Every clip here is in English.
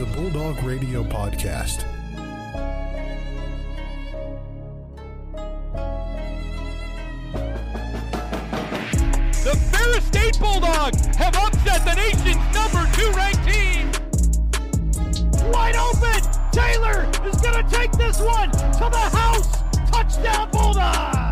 is a Bulldog Radio podcast. The Ferris State Bulldogs have upset the nation's number two ranked team. Wide open! Taylor is going to take this one to the house. Touchdown Bulldogs!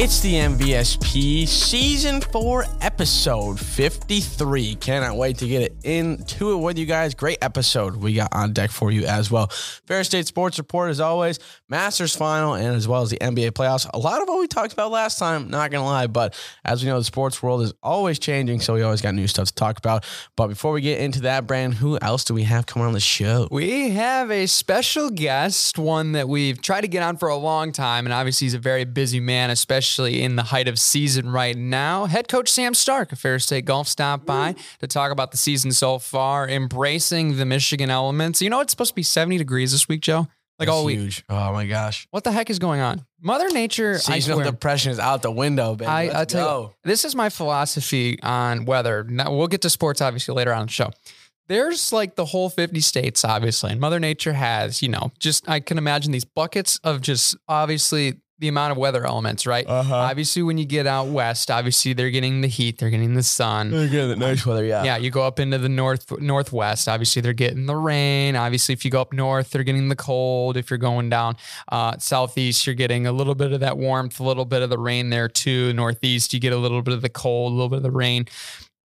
It's the MVSP Season 4, Episode 53. Cannot wait to get it into it with you guys. Great episode we got on deck for you as well. Ferris State Sports Report, as always, Masters Final, and as well as the NBA playoffs. A lot of what we talked about last time, not going to lie, but as we know, the sports world is always changing, so we always got new stuff to talk about. But before we get into that, Brand, who else do we have coming on the show? We have a special guest, one that we've tried to get on for a long time, and obviously he's a very busy man, especially in the height of season right now. Head coach Sam Stark of Ferris State Golf stopped by to talk about the season so far, embracing the Michigan elements. You know, it's supposed to be 70 degrees this week, Joe. Like That's all week. huge. Oh my gosh. What the heck is going on? Mother Nature, I Seasonal depression is out the window, baby. I, Let's tell go. you, this is my philosophy on weather. Now, we'll get to sports obviously later on in the show. There's like the whole 50 states, obviously, and Mother Nature has, you know, just I can imagine these buckets of just obviously the amount of weather elements, right? Uh-huh. Obviously, when you get out west, obviously they're getting the heat, they're getting the sun. They're getting the nice weather, yeah. Yeah, you go up into the north northwest. Obviously, they're getting the rain. Obviously, if you go up north, they're getting the cold. If you're going down uh, southeast, you're getting a little bit of that warmth, a little bit of the rain there too. Northeast, you get a little bit of the cold, a little bit of the rain.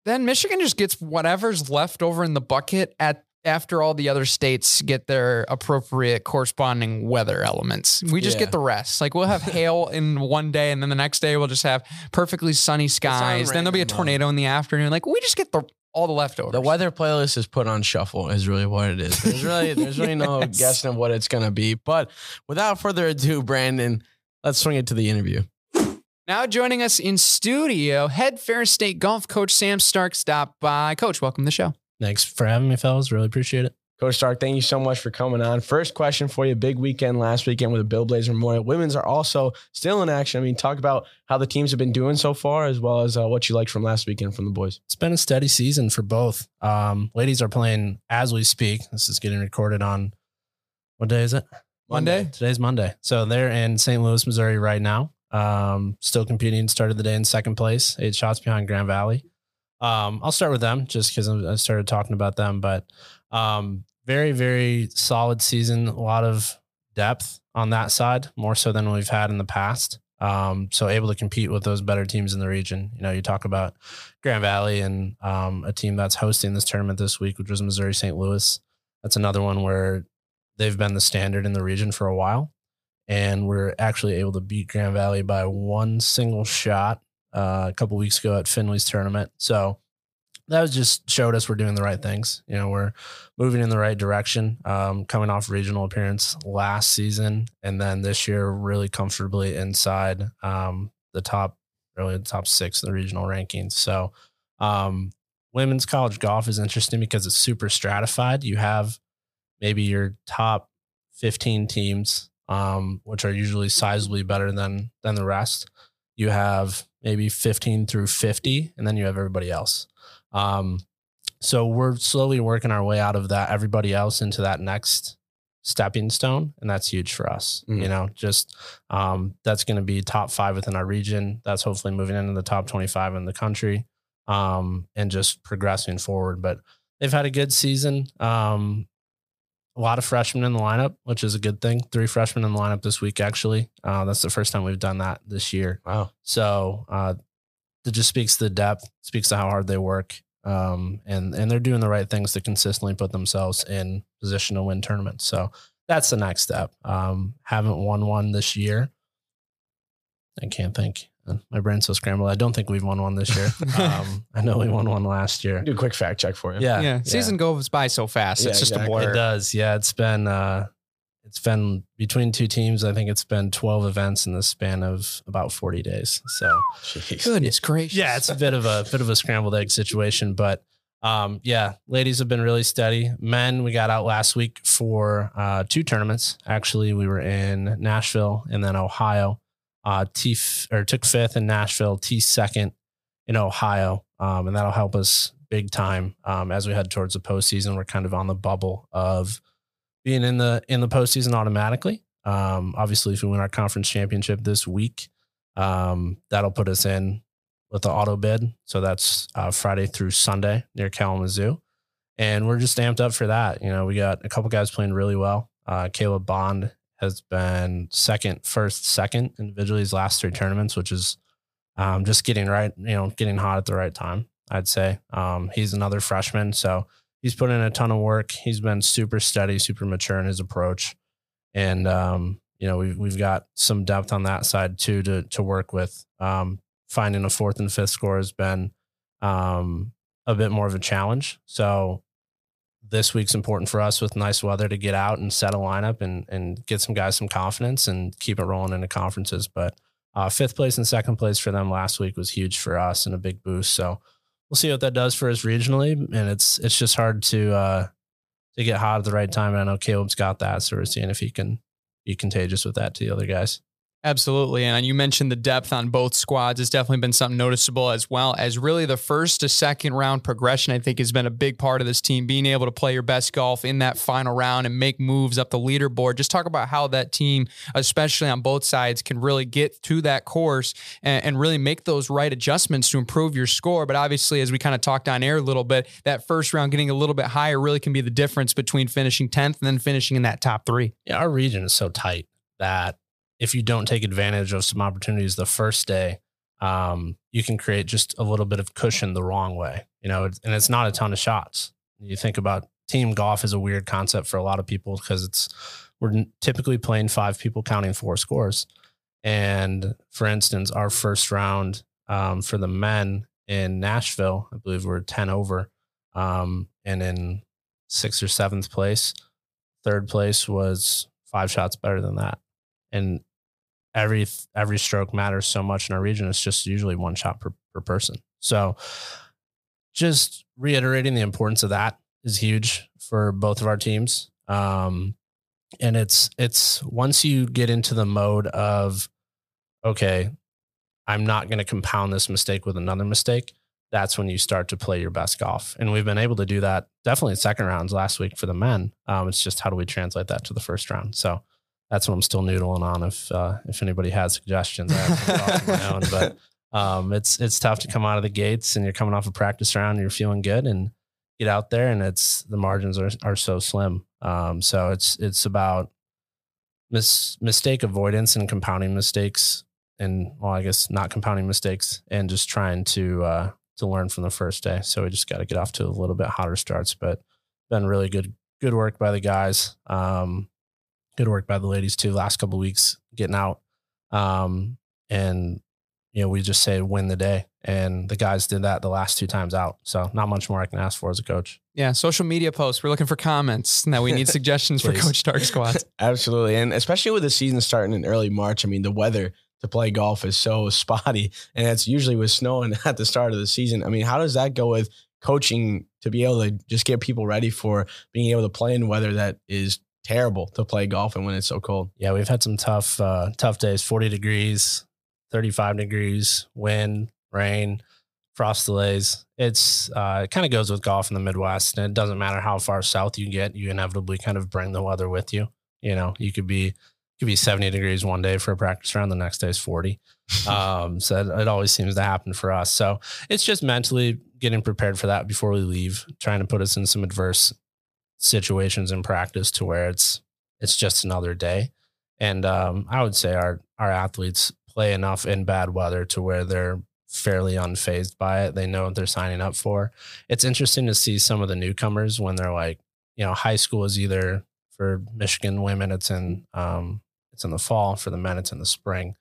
Then Michigan just gets whatever's left over in the bucket at after all the other states get their appropriate corresponding weather elements. We just Yeah. get the rest. Like we'll have hail in one day, and then the next day we'll just have perfectly sunny skies. Then there'll be a tornado in the afternoon. Like we just get the all the leftovers. The weather playlist is put on shuffle is really what it is. There's really there's really no guessing of what it's gonna be. But without further ado, Brandon, let's swing it to the interview. Now joining us in studio, head Ferris State golf coach Sam Stark stopped by. Coach, welcome to the show. Thanks for having me, fellas. Really appreciate it. Coach Stark, thank you so much for coming on. First question for you. Big weekend last weekend with the Bill Blazer Memorial. Women's are also still in action. I mean, talk about how the teams have been doing so far, as well as uh, what you liked from last weekend from the boys. It's been a steady season for both. Um, ladies are playing as we speak. This is getting recorded on what day is it? Monday? Today's Monday. So they're in St. Louis, Missouri right now. Um, still competing. Started the day in second place, eight shots behind Grand Valley. Um, I'll start with them just because I started talking about them. But um, very, very solid season. A lot of depth on that side, more so than we've had in the past. Um, so able to compete with those better teams in the region. You know, you talk about Grand Valley and um, a team that's hosting this tournament this week, which was Missouri St. Louis. That's another one where they've been the standard in the region for a while. And we're actually able to beat Grand Valley by one single shot uh, a couple weeks ago at Findlay's tournament. So that was just showed us we're doing the right things. You know, we're moving in the right direction. Um, coming off regional appearance last season, and then this year really comfortably inside um, the top, really the top six in the regional rankings. So, um, women's college golf is interesting because it's super stratified. You have maybe your top 15 teams, um, which are usually sizably better than than the rest. You have maybe 15 through 50, and then you have everybody else. Um, so we're slowly working our way out of that everybody else into that next stepping stone, and that's huge for us. Mhm. You know, just um, that's going to be top five within our region. That's hopefully moving into the top 25 in the country, um, and just progressing forward. But they've had a good season. Um, a lot of freshmen in the lineup, which is a good thing. Three freshmen in the lineup this week, actually. Uh, that's the first time we've done that this year. Wow. So uh, it just speaks to the depth, speaks to how hard they work, um, and and they're doing the right things to consistently put themselves in position to win tournaments. So that's the next step. Um, haven't won one this year. I can't think. My brain's so scrambled. I don't think we've won one this year. Um, I know we won one last year. Do a quick fact check for you. Yeah, yeah, season goes by so fast. Yeah, it's just exactly. a blur. It does. Yeah, it's been uh it's been between two teams. I think it's been 12 events in the span of about 40 days. So Jeez. Goodness gracious. yeah, it's a bit of a bit of a scrambled egg situation, but um yeah, ladies have been really steady. Men, we got out last week for uh two tournaments. Actually, we were in Nashville and then Ohio. Uh T or took fifth in Nashville, T second in Ohio. Um and that'll help us big time um, as we head towards the postseason. We're kind of on the bubble of being in the in the postseason automatically. Um, obviously, if we win our conference championship this week, um, that'll put us in with the auto bid. So that's uh, Friday through Sunday near Kalamazoo, and we're just amped up for that. You know, we got a couple guys playing really well. Uh, Caleb Bond has been second, first, second individually his last three tournaments, which is um, just getting right, you know, getting hot at the right time. I'd say um, he's another freshman, so he's put in a ton of work. He's been super steady, super mature in his approach, and um, you know we've we've got some depth on that side too to to work with. Um, finding a fourth and fifth score has been um, a bit more of a challenge. So this week's important for us with nice weather to get out and set a lineup and and get some guys some confidence and keep it rolling into conferences. But uh, fifth place and second place for them last week was huge for us and a big boost. So we'll see what that does for us regionally. And it's it's just hard to uh, to get hot at the right time. And I know Caleb's got that, so we're seeing if he can be contagious with that to the other guys. Absolutely. And you mentioned the depth on both squads. It's definitely been something noticeable as well as really the first to second round progression, I think, has been a big part of this team, being able to play your best golf in that final round and make moves up the leaderboard. Just talk about how that team, especially on both sides, can really get to that course and, and really make those right adjustments to improve your score. But obviously, as we kind of talked on air a little bit, that first round getting a little bit higher really can be the difference between finishing 10th and then finishing in that top three. Yeah, our region is so tight that if you don't take advantage of some opportunities the first day, um, you can create just a little bit of cushion the wrong way, you know, and it's not a ton of shots. You think about team golf is a weird concept for a lot of people because it's we're typically playing five people counting four scores. And for instance, our first round um, for the men in Nashville, I believe we're 10 over. Um, and in sixth or seventh place, third place was five shots better than that. And every every stroke matters so much in our region. It's just usually one shot per, per person. So just reiterating the importance of that is huge for both of our teams. Um, and it's it's once you get into the mode of okay, I'm not going to compound this mistake with another mistake. That's when you start to play your best golf, and we've been able to do that definitely in second rounds last week for the men. Um, it's just how do we translate that to the first round? So that's what I'm still noodling on. If uh, if anybody has suggestions, I own, but um, it's it's tough to come out of the gates and you're coming off a practice round and you're feeling good and get out there and it's the margins are are so slim. Um, so it's it's about mis- mistake avoidance and compounding mistakes and well, I guess not compounding mistakes and just trying to uh, to learn from the first day. So we just got to get off to a little bit hotter starts, but been really good good work by the guys. Um, good work by the ladies too. Last couple weeks getting out, um, and you know we just say win the day, and the guys did that the last two times out. So not much more I can ask for as a coach. Yeah, social media posts. We're looking for comments. Now we need suggestions for Coach Stark Squad. Absolutely, and especially with the season starting in early March. I mean, the weather to play golf is so spotty, and it's usually with snowing at the start of the season. I mean, how does that go with coaching to be able to just get people ready for being able to play in weather that is terrible to play golf and when it's so cold. Yeah, we've had some tough, uh, tough days. Forty degrees, thirty-five degrees, wind, rain, frost delays. It's uh, it kind of goes with golf in the Midwest, and it doesn't matter how far south you get, you inevitably kind of bring the weather with you. You know, you could be could be 70 degrees one day for a practice round, the next day is 40. um, so it, it, always seems to happen for us. So it's just mentally getting prepared for that before we leave, trying to put us in some adverse situations in practice to where it's it's just another day. And um, I would say our our athletes play enough in bad weather to where they're fairly unfazed by it. They know what they're signing up for. It's interesting to see some of the newcomers when they're like, you know, high school is either for Michigan women, it's in um, it's in the fall. For the men, it's in the spring.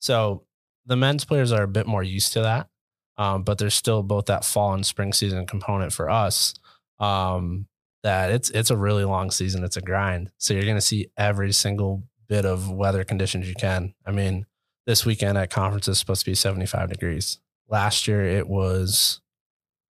So the men's players are a bit more used to that, um, but there's still both that fall and spring season component for us. Um, that it's it's a really long season. It's a grind. So you're going to see every single bit of weather conditions you can. I mean, this weekend at conference is supposed to be 75 degrees. Last year it was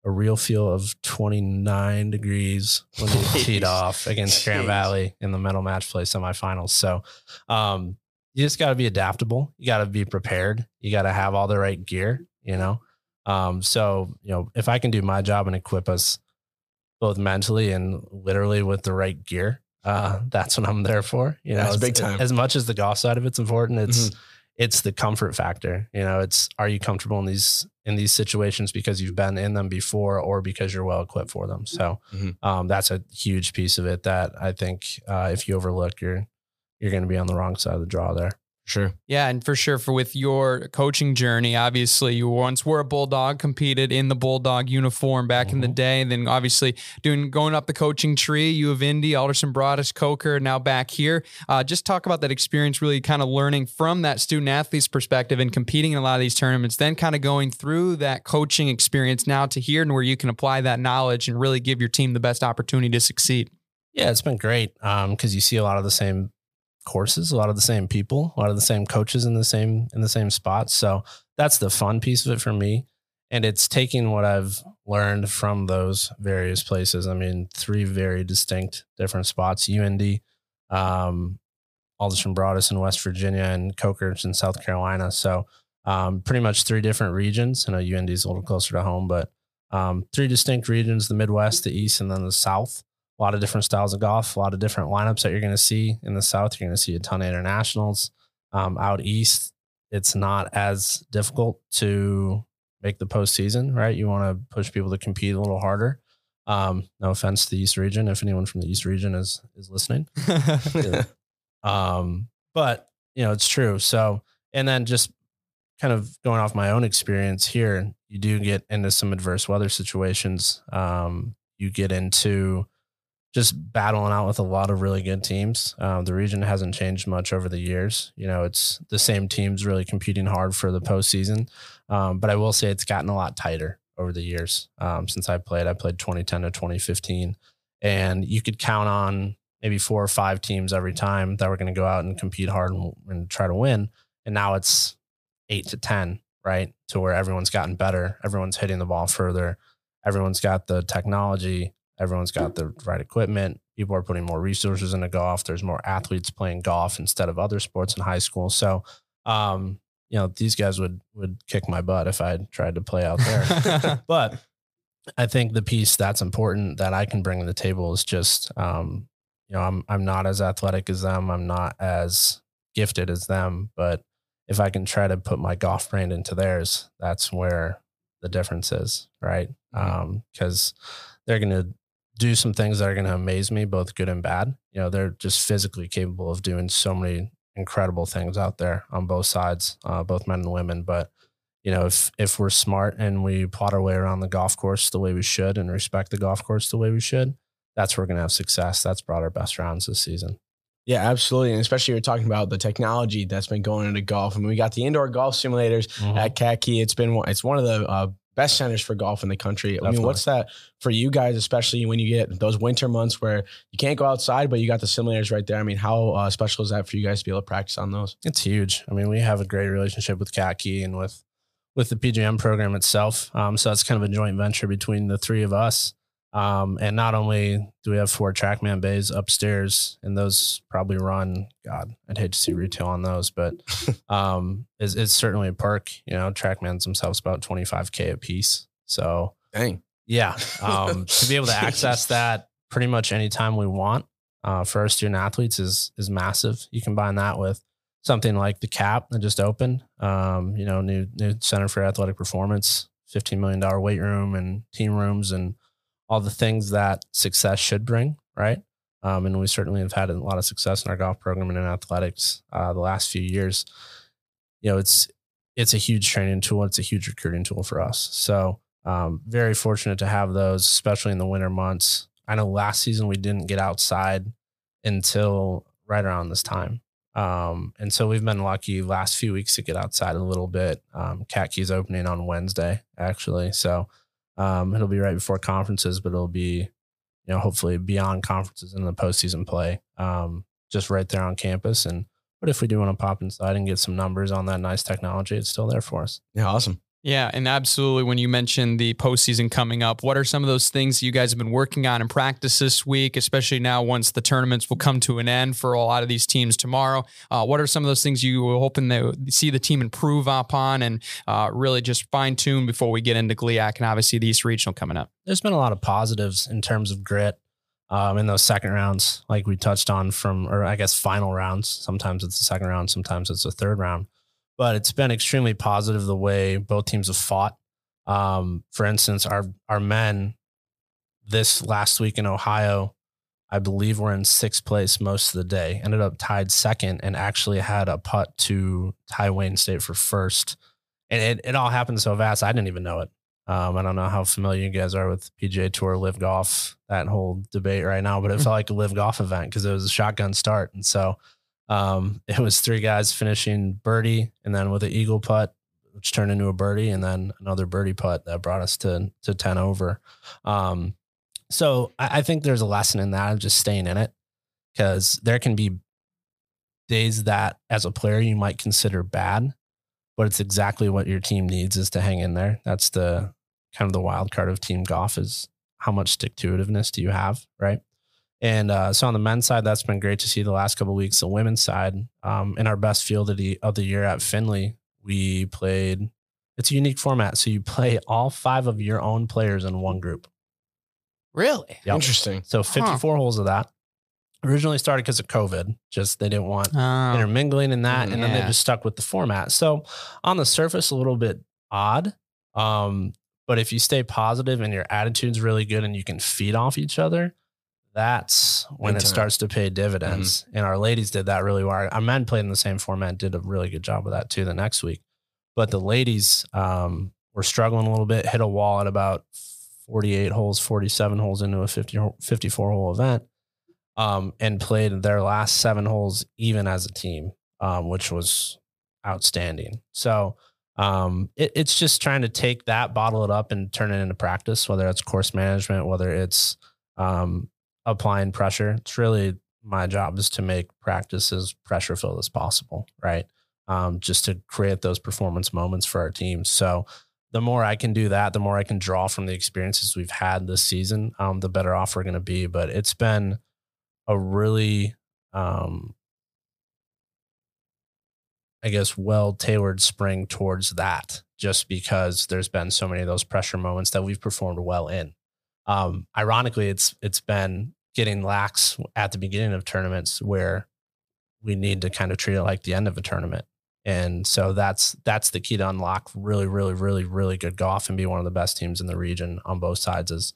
a real feel of 29 degrees when we teed off against Grand Valley in the medal match play semifinals. So um, you just got to be adaptable. You got to be prepared. You got to have all the right gear, you know. Um, so you know, if I can do my job and equip us both mentally and literally with the right gear, uh, that's what I'm there for. You know, That's big time. As much as the golf side of it's important, it's Mhm. it's the comfort factor. You know, it's are you comfortable in these in these situations because you've been in them before or because you're well equipped for them. So Mhm. um, that's a huge piece of it that I think uh, if you overlook, you're you're going to be on the wrong side of the draw there. Sure. Yeah, and for sure, for with your coaching journey, obviously you once were a bulldog, competed in the bulldog uniform back in the Mhm. day, and then obviously doing going up the coaching tree. U of Indy, Alderson Broaddus, Coker, now back here. Uh, just talk about that experience, really kind of learning from that student athlete's perspective and competing in a lot of these tournaments. Then kind of going through that coaching experience now to here and where you can apply that knowledge and really give your team the best opportunity to succeed. Yeah, it's been great because you see a lot of the same courses, a lot of the same people, a lot of the same coaches in the same in the same spots. So that's the fun piece of it for me. And it's taking what I've learned from those various places. I mean, three very distinct different spots: UIndy, um, Alderson Broaddus in West Virginia, and Coker's in South Carolina. So um, pretty much three different regions. I know UIndy is a little closer to home, but um, three distinct regions: the Midwest, the East, and then the South a lot of different styles of golf, a lot of different lineups that you're going to see in the South. You're going to see a ton of internationals. Um, out East, it's not as difficult to make the postseason, right? You want to push people to compete a little harder. Um, no offense to the East region, if anyone from the East region is is listening. Um, but you know, it's true. So, and then just kind of going off my own experience here, you do get into some adverse weather situations. Um, you get into just battling out with a lot of really good teams. Um, the region hasn't changed much over the years. You know, it's the same teams really competing hard for the postseason. Um, but I will say it's gotten a lot tighter over the years um, since I played. I played 2010 to 2015, and you could count on maybe four or five teams every time that were going to go out and compete hard and, and try to win. And now it's eight to 10, right? To where everyone's gotten better, everyone's hitting the ball further, everyone's got the technology, everyone's got the right equipment. People are putting more resources into golf. There's more athletes playing golf instead of other sports in high school. So, um, you know, these guys would would kick my butt if I tried to play out there. but I think the piece that's important that I can bring to the table is just, um, you know, I'm I'm not as athletic as them. I'm not as gifted as them. But if I can try to put my golf brand into theirs, that's where the difference is, right? Because they're going to do some things that are going to amaze me, both good and bad. You know, they're just physically capable of doing so many incredible things out there on both sides, uh, both men and women. But you know, if if we're smart and we plot our way around the golf course the way we should and respect the golf course the way we should, that's where we're going to have success. That's brought our best rounds this season. Yeah, absolutely. And especially you're talking about the technology that's been going into golf. I mean, we got the indoor golf simulators Mm-hmm. at Katke. It's been one, it's one of the uh, best centers for golf in the country. I mean, what's that for you guys, especially when you get those winter months where you can't go outside, but you got the simulators right there? I mean, how uh, special is that for you guys to be able to practice on those? It's huge. I mean, we have a great relationship with Katke and with with the PGM program itself. Um, so that's kind of a joint venture between the three of us. Um, and not only do we have four TrackMan bays upstairs, and those probably run. God, I'd hate to see retail on those, but um, it's, it's certainly a perk. You know, TrackMans themselves about twenty five k a piece. So Dang. yeah, um, to be able to access that pretty much anytime we want uh, for our student athletes is is massive. You combine that with something like the cap that just opened, um, you know, new new Center for Athletic Performance, fifteen million dollar weight room and team rooms and all the things that success should bring, right? Um, and we certainly have had a lot of success in our golf program and in athletics uh, the last few years. You know, it's it's a huge training tool. It's a huge recruiting tool for us. So um, very fortunate to have those, especially in the winter months. I know last season we didn't get outside until right around this time. Um, and so we've been lucky last few weeks to get outside a little bit. Um, Katke's opening on Wednesday, actually. So um, it'll be right before conferences, but it'll be, you know, hopefully beyond conferences and the postseason play, um, just right there on campus. And but if we do want to pop inside and get some numbers on that nice technology, it's still there for us. Yeah, awesome. Yeah, and absolutely. When you mentioned the postseason coming up, what are some of those things you guys have been working on in practice this week, especially now once the tournaments will come to an end for a lot of these teams tomorrow? Uh, what are some of those things you were hoping to see the team improve upon and uh, really just fine tune before we get into GLIAC and obviously the East Regional coming up? There's been a lot of positives in terms of grit um, in those second rounds, like we touched on from, or I guess final rounds. Sometimes it's the second round, sometimes it's the third round but it's been extremely positive the way both teams have fought. Um, for instance, our our men this last week in Ohio, I believe were in sixth place most of the day. Ended up tied second and actually had a putt to tie Wayne State for first. And it, it all happened so fast. I didn't even know it. Um, I don't know how familiar you guys are with PGA Tour, LIV Golf, that whole debate right now, but it felt like a LIV Golf event because it was a shotgun start. And so um, it was three guys finishing birdie and then with an eagle putt, which turned into a birdie, and then another birdie putt that brought us to to ten over. Um, so I, I think there's a lesson in that of just staying in it because there can be days that as a player you might consider bad, but it's exactly what your team needs is to hang in there. That's the kind of the wild card of team golf is how much stick to itiveness do you have, right? And uh, so on the men's side, that's been great to see the last couple weeks. The women's side, um, in our best field of the of the year at Findlay, we played. It's a unique format, so you play all five of your own players in one group. Really Yep. interesting. So 54 holes of that. Originally started because of COVID, just they didn't want Oh, intermingling in that, Mm, and then they just stuck with the format. So on the surface, a little bit odd. Um, but if you stay positive and your attitude's really good and you can feed off each other, that's when Big it time. starts to pay dividends. And our ladies did that really well. Our men played in the same format, did a really good job of that too the next week. But the ladies um, were struggling a little bit, hit a wall at about 48 holes, 47 holes into a 50, hole- 54 hole event, um, and played their last seven holes even as a team, um, which was outstanding. So um, it, it's just trying to take that, bottle it up, and turn it into practice, whether it's course management, whether it's um, applying pressure. It's really my job is to make practice as pressure filled as possible, right? Um, just to create those performance moments for our teams. So the more I can do that, the more I can draw from the experiences we've had this season, um, the better off we're going to be. But it's been a really, um, I guess, well tailored spring towards that, just because there's been so many of those pressure moments that we've performed well in. Um, ironically, it's it's been getting lax at the beginning of tournaments where we need to kind of treat it like the end of a tournament. And so that's that's the key to unlock really, really, really, really good golf and be one of the best teams in the region on both sides is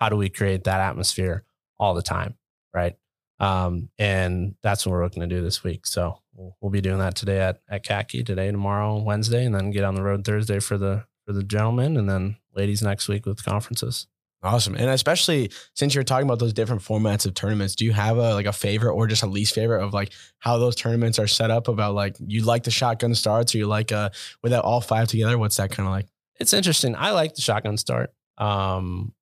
how do we create that atmosphere all the time, right? Um, and that's what we're looking to do this week. So we'll, we'll be doing that today at at Katke today, tomorrow, Wednesday, and then get on the road Thursday for the for the gentlemen, and then ladies next week with conferences. Awesome. And especially since you're talking about those different formats of tournaments, do you have a like a favorite or just a least favorite of like how those tournaments are set up about like you like the shotgun starts or you like uh without all five together? What's that kind of like? it's interesting. I like the shotgun start. Um,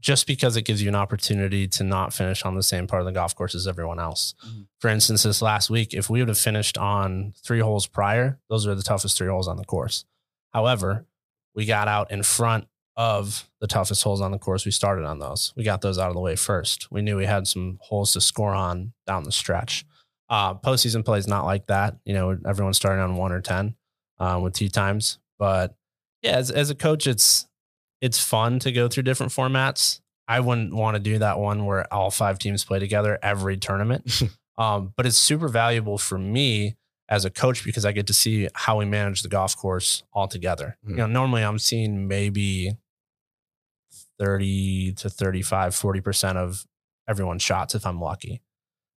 just because it gives you an opportunity to not finish on the same part of the golf course as everyone else. Mhm. For instance, this last week, if we would have finished on three holes prior, those are the toughest three holes on the course. However, we got out in front of the toughest holes on the course. We started on those. We got those out of the way first. We knew we had some holes to score on down the stretch. Uh, postseason play is not like that. You know, everyone's starting on one or 10 um, with tee times. But yeah, as, as a coach, it's it's fun to go through different formats. I wouldn't want to do that one where all five teams play together every tournament. um, but it's super valuable for me as a coach because I get to see how we manage the golf course all together. Mm. You know, normally I'm seeing maybe 30 to 35, 40% of everyone's shots if I'm lucky.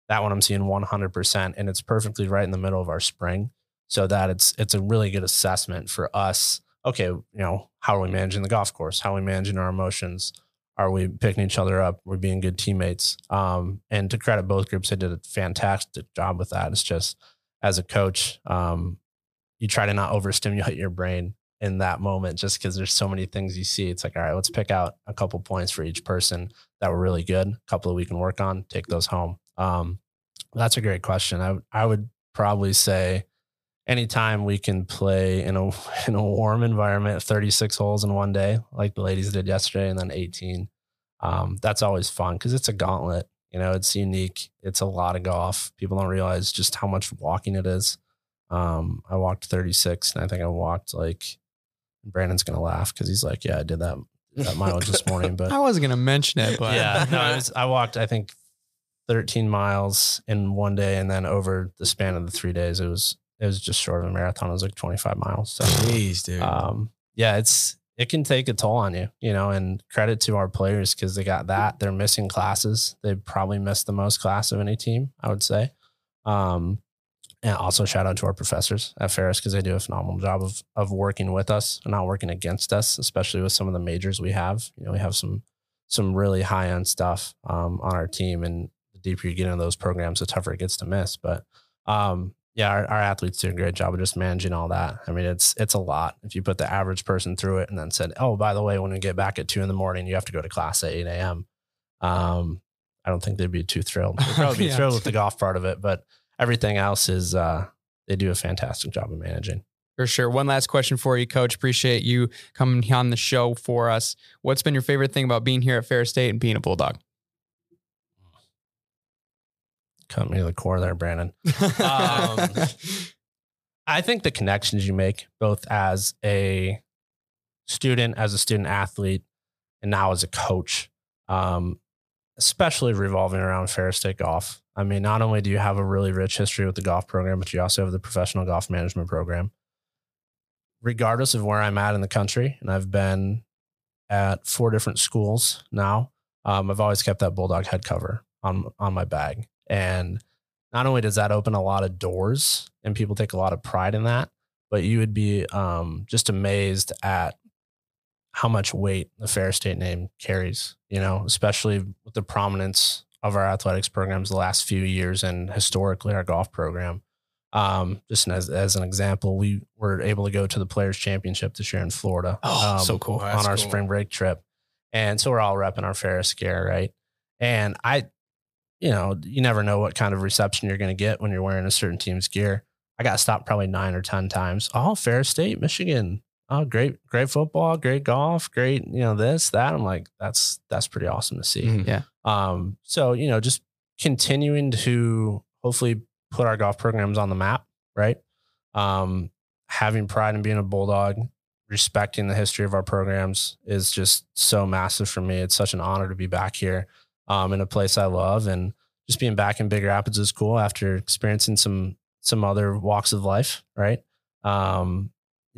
That one I'm seeing 100% and it's perfectly right in the middle of our spring so that it's it's a really good assessment for us. Okay, you know, how are we managing the golf course? How are we managing our emotions? Are we picking each other up? We're being good teammates. Um, and to credit both groups, they did a fantastic job with that. It's just as a coach, um, you try to not overstimulate your brain in that moment just because there's so many things you see. It's like, all right, let's pick out a couple points for each person that were really good, a couple that we can work on, take those home. Um, that's a great question. I, I would probably say anytime we can play in a in a warm environment, 36 holes in one day, like the ladies did yesterday, and then 18. Um, that's always fun because it's a gauntlet. You know, it's unique. It's a lot of golf. People don't realize just how much walking it is. Um, I walked 36, and I think I walked like Brandon's gonna laugh because he's like, "Yeah, I did that that mileage this morning." But I wasn't gonna mention it, but yeah, no, it was, I walked, I think, 13 miles in one day, and then over the span of the three days, it was it was just short of a marathon. It was like 25 miles. So, Jeez, dude. um, yeah, it's it can take a toll on you, you know. And credit to our players because they got that. They're missing classes. They probably missed the most class of any team, I would say. Um, and also shout out to our professors at Ferris because they do a phenomenal job of of working with us and not working against us, especially with some of the majors we have. You know, we have some some really high end stuff um, on our team, and the deeper you get into those programs, the tougher it gets to miss. But um, yeah, our, our athletes do a great job of just managing all that. I mean, it's it's a lot. If you put the average person through it and then said, "Oh, by the way, when we get back at two in the morning, you have to go to class at eight a.m." Um, I don't think they'd be too thrilled. They'd probably be Yeah. thrilled with the golf part of it, but everything else is uh, they do a fantastic job of managing. For sure. One last question for you, Coach. Appreciate you coming on the show for us. What's been your favorite thing about being here at Ferris State and being a Bulldog? Cut me to the core there, Brandon. Um, I think the connections you make, both as a student, as a student athlete, and now as a coach, um, especially revolving around Ferris State Golf. I mean, not only do you have a really rich history with the golf program, but you also have the professional golf management program. Regardless of where I'm at in the country, and I've been at four different schools now, um, I've always kept that Bulldog head cover on on my bag, and not only does that open a lot of doors and people take a lot of pride in that, but you would be um, just amazed at how much weight the Ferris State name carries, you know, especially with the prominence of our athletics programs the last few years and historically our golf program. Um, just as, as an example, we were able to go to the Players Championship this year in Florida. Oh, um, so cool. on That's our cool. spring break trip. And so we're all repping our Ferris gear, right? And I, you know, you never know what kind of reception you're going to get when you're wearing a certain team's gear. I got stopped probably nine or 10 times. Oh, Ferris State, Michigan. Oh, great, great football, great golf, great, you know, this, that. I'm like, that's, that's pretty awesome to see. Mhm. Um, so, you know, just continuing to hopefully put our golf programs on the map, right? Um, having pride in being a Bulldog, respecting the history of our programs is just so massive for me. It's such an honor to be back here um, in a place I love. And just being back in Big Rapids is cool after experiencing some some other walks of life, right? Um,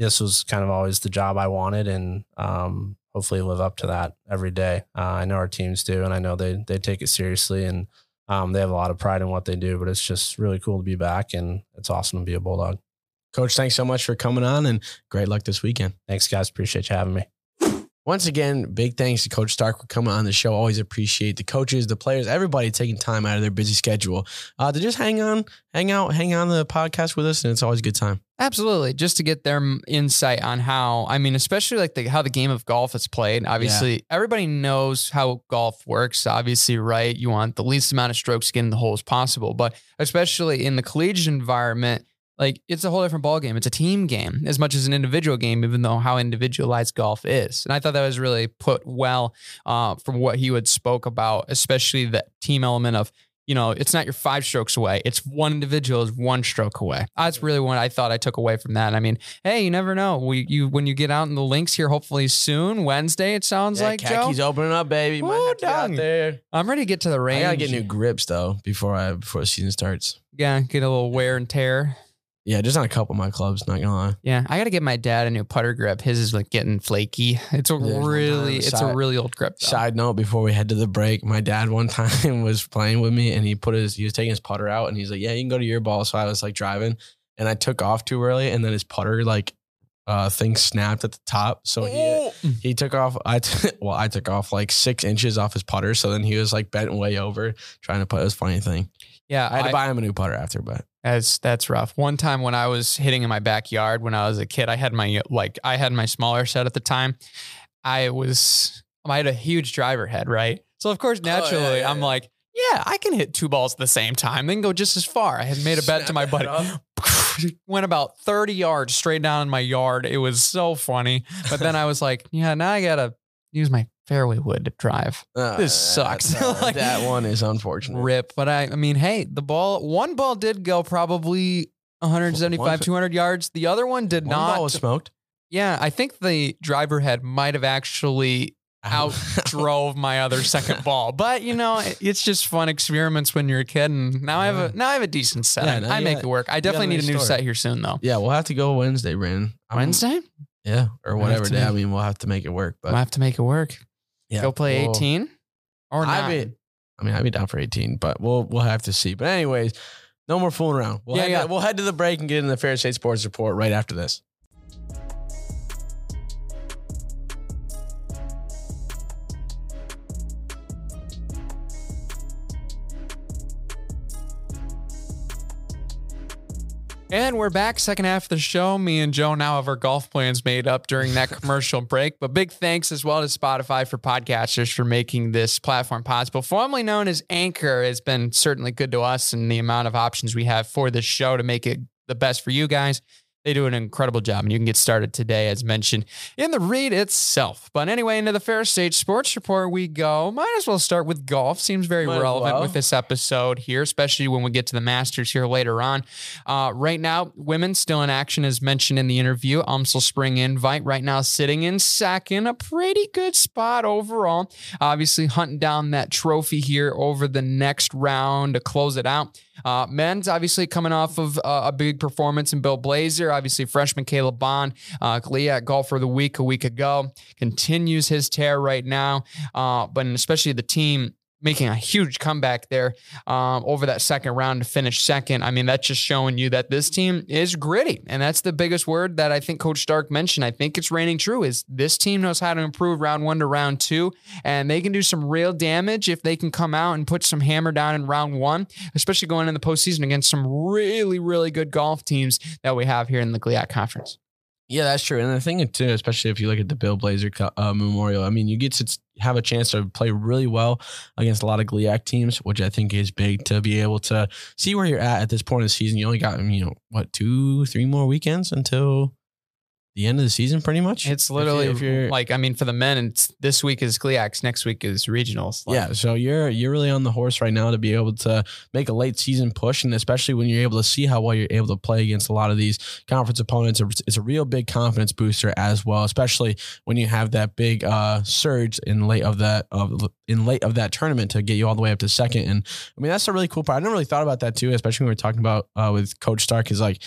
this was kind of always the job I wanted, and um, hopefully live up to that every day. Uh, I know our teams do, and I know they they take it seriously, and um, they have a lot of pride in what they do. But it's just really cool to be back, and it's awesome to be a bulldog. Coach, thanks so much for coming on and great luck this weekend. Thanks, guys. Appreciate you having me. Once again, big thanks to Coach Stark for coming on the show. Always appreciate the coaches, the players, everybody taking time out of their busy schedule uh, to just hang on, hang out, hang on the podcast with us, and it's always a good time. Absolutely, just to get their insight on how I mean, especially like the, how the game of golf is played. Obviously, everybody knows how golf works. Obviously, right? You want the least amount of strokes to get in the hole as possible, but especially in the collegiate environment, like it's a whole different ballgame. It's a team game as much as an individual game, even though how individualized golf is. And I thought that was really put well uh, from what he would spoke about, especially the team element of you know, it's not your five strokes away. It's one individual is one stroke away. That's really what I thought I took away from that. I mean, hey, you never know. We you when you get out in the links here, hopefully soon, Wednesday. It sounds Yeah, like Joe. Katke's opening up, baby. Might have to get out there. I'm ready to get to the range. I gotta get new grips though before I before the season starts. Yeah, get a little wear and tear. Yeah, just on a couple of my clubs. Not gonna lie. Yeah, I got to get my dad a new putter grip. His is like getting flaky. It's a Yeah, really, it's a really old grip. though. Side note: Before we head to the break, my dad one time was playing with me, and he put his he was taking his putter out, and he's like, "Yeah, you can go to your ball." So I was like driving, and I took off too early, and then his putter like uh thing snapped at the top, so he he took off. I t- well, I took off like six inches off his putter, so then he was like bent way over trying to put. It was a funny thing. Yeah, I had to buy him a new putter after, but That's that's rough. One time when I was hitting in my backyard when I was a kid, I had my like I had my smaller set at the time. I was I had a huge driver head, right? So of course, naturally, yeah, I'm yeah. like, yeah, I can hit two balls at the same time. They can go just as far. I had made a bet to my buddy. went about 30 yards straight down in my yard. It was so funny. But then I was like, yeah, now I gotta use my fairway wood to drive. Uh, This sucks. that- Like- that one is unfortunate. Rip. But I I mean, hey, the ball one ball did go probably 175, One- 200 yards. The other one did One not. ball was smoked. yeah, I think the driver head might have actually out drove my other second ball. But you know, it's just fun experiments when you're a kid. And now I have a now I have a decent set. Yeah, I make got- it work. I definitely need a new story. set here soon though. Yeah, we'll have to go Wednesday, Brandon. Wednesday? Yeah, or whatever day. I mean, we'll have to make it work. But I'll have to make it work. Yeah, Go play we'll- 18 or I'd be, I mean, I'd be down for 18, but we'll we'll have to see. But anyways, no more fooling around. We'll Yeah, head yeah. To, we'll head to the break and get in the Ferris State Sports Report right after this. And we're back, second half of the show. Me and Joe now have our golf plans made up during that commercial break. But big thanks as well to Spotify for podcasters for making this platform possible. Formerly known as Anchor has been certainly good to us and the amount of options we have for this show to make it the best for you guys. They do an incredible job, and you can get started today, as mentioned in the read itself. But anyway, into the Ferris State Sports Report we go. Might as well start with golf. Seems very Might relevant well. with this episode here, especially when we get to the Masters here later on. Uh, right now, women still in action, as mentioned in the interview. UMSL Spring Invite right now sitting in second, a pretty good spot overall. Obviously, hunting down that trophy here over the next round to close it out. Uh, men's obviously coming off of uh, a big performance in Bill Blazer. Obviously, freshman Caleb Bond, uh, GLIAC golfer of the week a week ago, continues his tear right now. Uh, but especially the team making a huge comeback there um, over that second round to finish second. I mean, that's just showing you that this team is gritty. And that's the biggest word that I think Coach Stark mentioned. I think it's raining true is this team knows how to improve round one to round two. And they can do some real damage if they can come out and put some hammer down in round one, especially going in the postseason against some really, really good golf teams that we have here in the GLIAC conference. Yeah, that's true. And the thing too, especially if you look at the Bill Blazer uh, Memorial, I mean, you get to have a chance to play really well against a lot of GLIAC teams, which I think is big to be able to see where you're at at this point in the season. You only got, you know, what, two, three more weekends until the end of the season, pretty much. It's If you- literally if you're like, I mean, for the men, it's this week is GLIACs, next week is regionals. Like, yeah, so you're you're really on the horse right now to be able to make a late season push, and especially when you're able to see how well you're able to play against a lot of these conference opponents, it's- a real big confidence booster as well. Especially when you have that big uh, surge in late of that of in late of that tournament to get you all the way up to second. And I mean that's a really cool part. I never really thought about that too, especially when we were talking about uh, with Coach Stark. Is like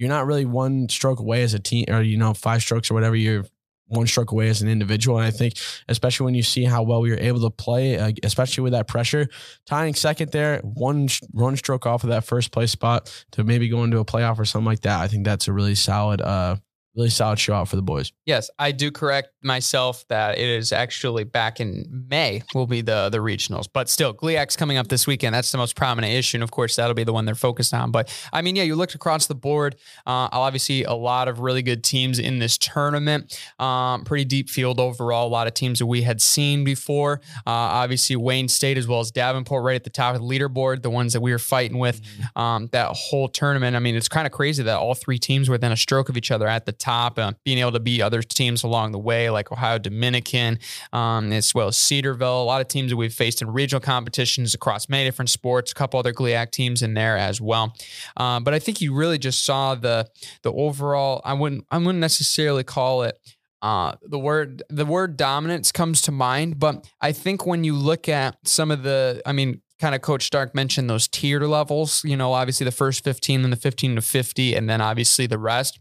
you're not really one stroke away as a team, or you know five strokes or whatever. You're one stroke away as an individual. And I think, especially when you see how well we were able to play, uh, especially with that pressure, tying second there, one one stroke off of that first place spot to maybe go into a playoff or something like that. I think that's a really solid, uh, really solid show out for the boys. Yes, I do correct myself that it is actually back in May will be the the regionals, but still GLIAC's coming up this weekend. That's the most prominent issue, and of course that'll be the one they're focused on. But I mean, yeah, you looked across the board. Uh, obviously, a lot of really good teams in this tournament. Um, pretty deep field overall. A lot of teams that we had seen before. Uh, obviously, Wayne State as well as Davenport right at the top of the leaderboard. The ones that we were fighting with um, that whole tournament. I mean, it's kind of crazy that all three teams were within a stroke of each other at the top, uh, being able to beat other teams along the way, like Ohio Dominican, um, as well as Cedarville. A lot of teams that we've faced in regional competitions across many different sports. A couple other GLIAC teams in there as well. Um, but I think you really just saw the the overall. I wouldn't I wouldn't necessarily call it uh, the word the word dominance comes to mind, but I think when you look at some of the, I mean, kind of Coach Stark mentioned those tiered levels. You know, obviously the first fifteen, then the fifteen to fifty, and then obviously the rest.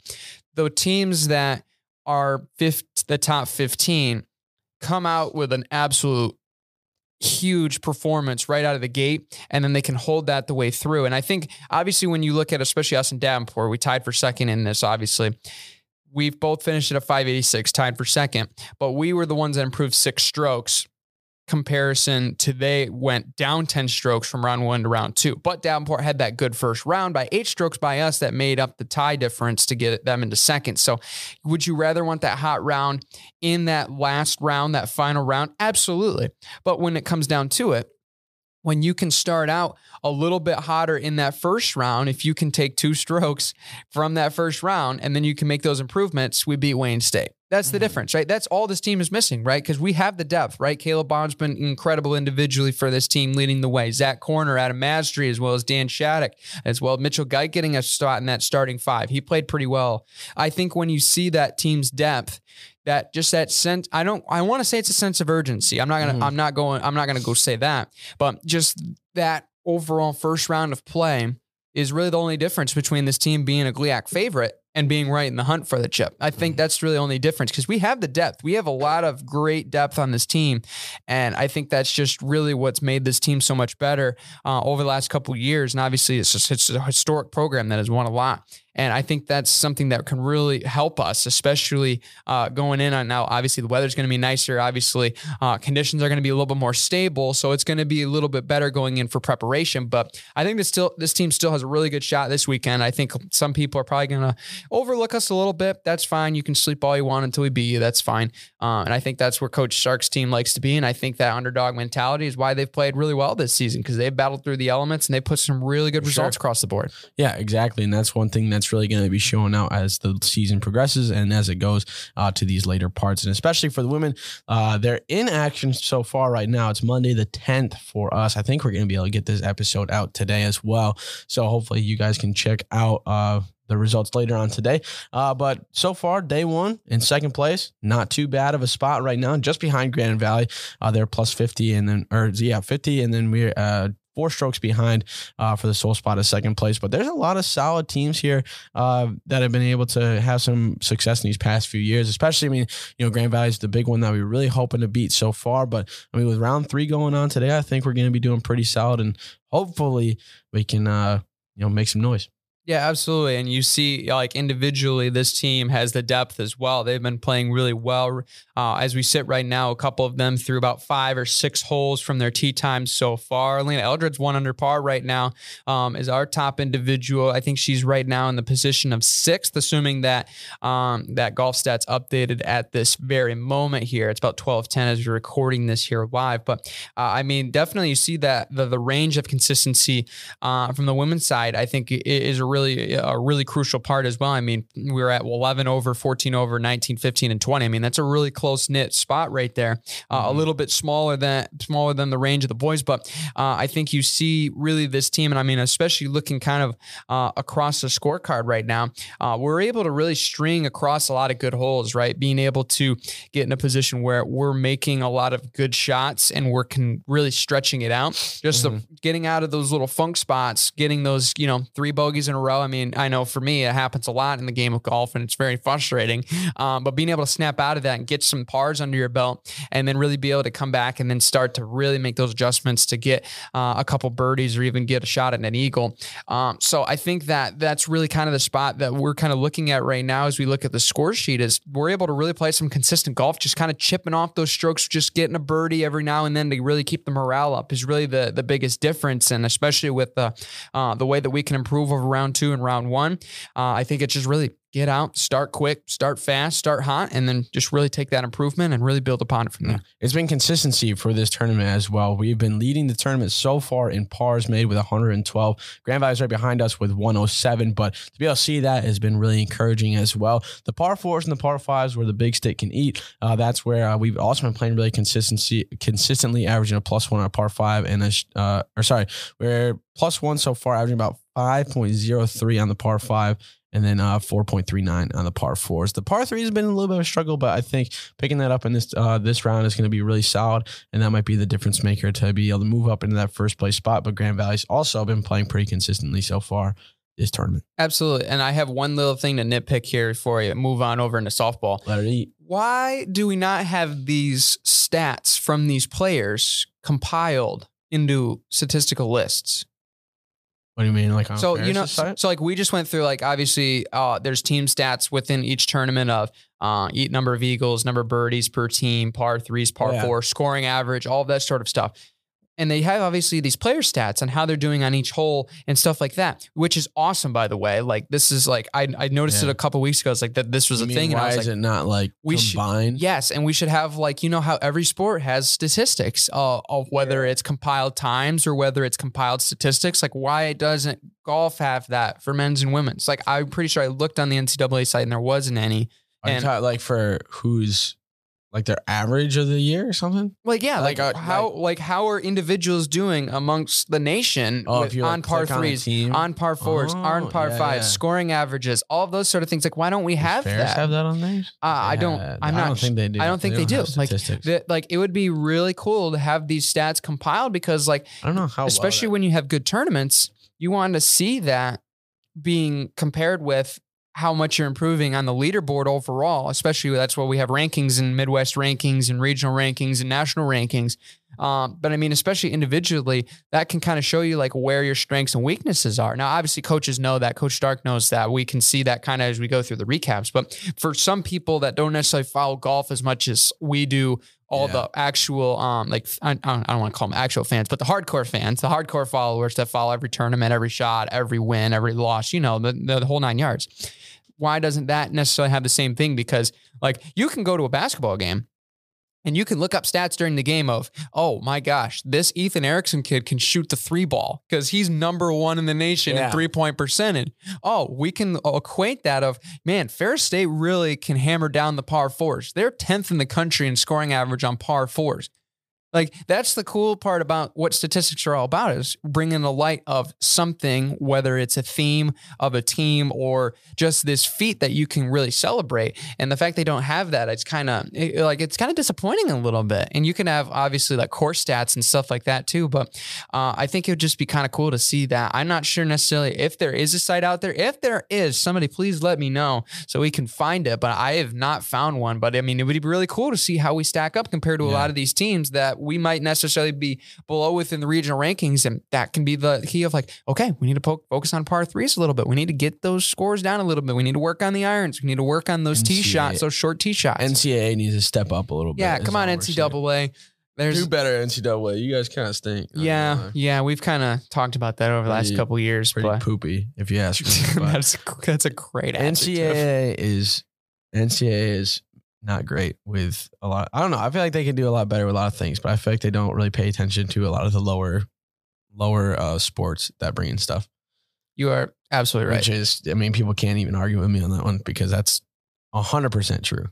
The teams that are fifth, the top fifteen come out with an absolute huge performance right out of the gate and then they can hold that the way through. And i think obviously when you look at especially us in davenport we tied for second in this obviously. We've both finished at a 586 tied for second but we were the ones that improved six strokes comparison to they went down 10 strokes from round one to round two. But davenport had that good first round by eight strokes by us that made up the tie difference to get them into second. So would you rather want that hot round in that last round that final round? Absolutely. But when it comes down to it when you can start out a little bit hotter in that first round, if you can take two strokes from that first round and then you can make those improvements, we beat Wayne State. That's the Mm-hmm. difference, right? That's all this team is missing, right? Because we have the depth, right? Caleb Bond's been incredible individually for this team, leading the way. Zach Corner, Adam Mastry, as well as Dan Shattuck, as well. Mitchell Geit getting a spot in that starting five. He played pretty well. I think when you see that team's depth, that just that sense, I don't, I want to say it's a sense of urgency. I'm not gonna, Mhm. I'm not going, I'm not gonna go say that, but just that overall first round of play is really the only difference between this team being a GLIAC favorite and being right in the hunt for the chip. I think that's really the only difference because we have the depth. We have a lot of great depth on this team. And I think that's just really what's made this team so much better uh, over the last couple of years. And obviously, it's just it's a historic program that has won a lot. And I think that's something that can really help us, especially uh, going in on now. Obviously, the weather's going to be nicer. Obviously, uh, conditions are going to be a little bit more stable, so it's going to be a little bit better going in for preparation. But I think this still this team still has a really good shot this weekend. I think some people are probably going to overlook us a little bit. That's fine. You can sleep all you want until we beat you. That's fine. Uh, and I think that's where Coach Stark's team likes to be. And I think that underdog mentality is why they've played really well this season because they've battled through the elements and they put some really good For sure. results across the board. Yeah, exactly. And that's one thing that's really going to be showing out as the season progresses and as it goes uh, to these later parts. And especially for the women, uh, they're in action so far right now. It's Monday the 10th for us. I think we're going to be able to get this episode out today as well. So hopefully you guys can check out uh, the results later on today. Uh, but so far, day one in second place, not too bad of a spot right now, just behind Grand Valley. Uh, they're plus 50 and then, or yeah, 50. And then we're, uh, Four strokes behind uh, for the sole spot of second place, but there's a lot of solid teams here uh, that have been able to have some success in these past few years. Especially, I mean, you know, Grand Valley's the big one that we're really hoping to beat so far. But I mean, with round three going on today, I think we're going to be doing pretty solid, and hopefully, we can uh, you know make some noise. Yeah, absolutely. And you see, like individually, this team has the depth as well. They've been playing really well. Uh, as we sit right now, a couple of them through about five or six holes from their tee times so far. Lena Eldred's one under par right now, um, is our top individual. I think she's right now in the position of sixth, assuming that um, that golf stats updated at this very moment here. It's about 12:10 as we're recording this here live. But uh, I mean, definitely you see that the, the range of consistency uh, from the women's side, I think, is a really a really crucial part as well. I mean, we were at 11 over, 14 over, 19, 15, and 20. I mean, that's a really close knit spot right there. Uh, A little bit smaller than smaller than the range of the boys, but uh, I think you see really this team, and I mean, especially looking kind of uh, across the scorecard right now, uh, we're able to really string across a lot of good holes, right? Being able to get in a position where we're making a lot of good shots and we're can really stretching it out. Just the, getting out of those little funk spots, getting those, you know, three bogeys in a row. I mean, I know for me, it happens a lot in the game of golf and it's very frustrating. Um, but being able to snap out of that and get some pars under your belt and then really be able to come back and then start to really make those adjustments to get uh, a couple birdies or even get a shot at an eagle. Um, so I think that that's really kind of the spot that we're kind of looking at right now as we look at the score sheet is we're able to really play some consistent golf, just kind of chipping off those strokes, just getting a birdie every now and then to really keep the morale up is really the the biggest difference. And especially with the uh, the way that we can improve over round two and round one, uh, I think it's just really get out, start quick, start fast, start hot, and then just really take that improvement and really build upon it from there. It's been consistency for this tournament as well. We've been leading the tournament so far in pars made with 112. Grand Valley's right behind us with 107, but to be able to see that has been really encouraging as well. The par fours and the par fives where the big stick can eat. Uh, that's where uh, we've also been playing really consistency, consistently averaging a plus one on a par five and a, uh, or sorry, we're plus one so far, averaging about 5.03 on the par five and then uh, 4.39 on the par fours. The par three has been a little bit of a struggle, but I think picking that up in this uh, this round is going to be really solid, and that might be the difference maker to be able to move up into that first place spot. But Grand Valley's also been playing pretty consistently so far this tournament. Absolutely. And I have one little thing to nitpick here before you move on over into softball. Let it eat. Why do we not have these stats from these players compiled into statistical lists? What do you mean, like on so you know, Ferris's so like we just went through like obviously uh, there's team stats within each tournament of uh, eat number of eagles, number of birdies per team, par threes, par Yeah. four, scoring average, all of that sort of stuff. And they have obviously these player stats on how they're doing on each hole and stuff like that, which is awesome, by the way. Like this is like I, I noticed Yeah. it a couple weeks ago. It's like that this was You a mean, thing, and I Why was is like, it not like we should- combined? Yes, and we should have like you know how every sport has statistics uh, of whether it's compiled times or whether it's compiled statistics. Like why doesn't golf have that for men's and women's? Like I'm pretty sure I looked on the NCAA site and there wasn't any. And- like for who's like their average of the year or something? Like yeah, like, Like, uh, how like, how are individuals doing amongst the nation Oh, with- on like, par click on threes, on par fours, on Oh, par yeah, fives, yeah. scoring averages, all of those sort of things? Like why don't we have Does Ferris that? have that on there? Uh, I don't. I'm I not. don't think they do. I don't think they, don't do. have Like. Like it would be really cool to have these stats compiled because like I don't know how. especially well when you have good tournaments, you want to see that being compared with how much you're improving on the leaderboard overall. Especially that's why we have rankings and Midwest rankings and regional rankings and national rankings. Um, but I mean, especially individually, that can kind of show you like where your strengths and weaknesses are. Now, obviously, coaches know that. Coach Stark knows that. We can see that kind of as we go through the recaps. But for some people that don't necessarily follow golf as much as we do, all Yeah. the actual um like I, I don't, want to call them actual fans, but the hardcore fans, the hardcore followers that follow every tournament, every shot, every win, every loss, you know, the, the, the whole nine yards. Why doesn't that necessarily have the same thing? Because like you can go to a basketball game and you can look up stats during the game of, oh my gosh, this Ethan Erickson kid can shoot the three ball because he's number one in the nation in three point percentage. Oh, we can equate that of, man, Ferris State really can hammer down the par fours. They're 10th in the country in scoring average on par fours. Like that's the cool part about what statistics are all about is bringing the light of something, whether it's a theme of a team or just this feat that you can really celebrate. And the fact they don't have that, it's kind of like it's kind of disappointing a little bit. And you can have obviously like course stats and stuff like that too. But uh, I think it would just be kind of cool to see that. I'm not sure necessarily if there is a site out there. If there is, somebody please let me know so we can find it. But I have not found one. But I mean, it would be really cool to see how we stack up compared to a Yeah. lot of these teams that we might necessarily be below within the regional rankings. And that can be the key of like, okay, we need to po- focus on par threes a little bit. We need to get those scores down a little bit. We need to work on the irons. We need to work on those tee shots, those short tee shots. NCAA needs to step up a little bit. yeah, come on. NCAA. There's Do better, NCAA. You guys kind of stink. Yeah, yeah. We've kind of talked about that over the last Pretty- couple of years, pretty but poopy if you ask me. that's that's a great adjective. NCAA is NCAA is not great with a lot. I don't know. I feel like they can do a lot better with a lot of things, but I feel like they don't really pay attention to a lot of the lower lower uh, sports that bring in stuff. You are absolutely right. Which is, I mean, people can't even argue with me on that one because that's hundred percent true.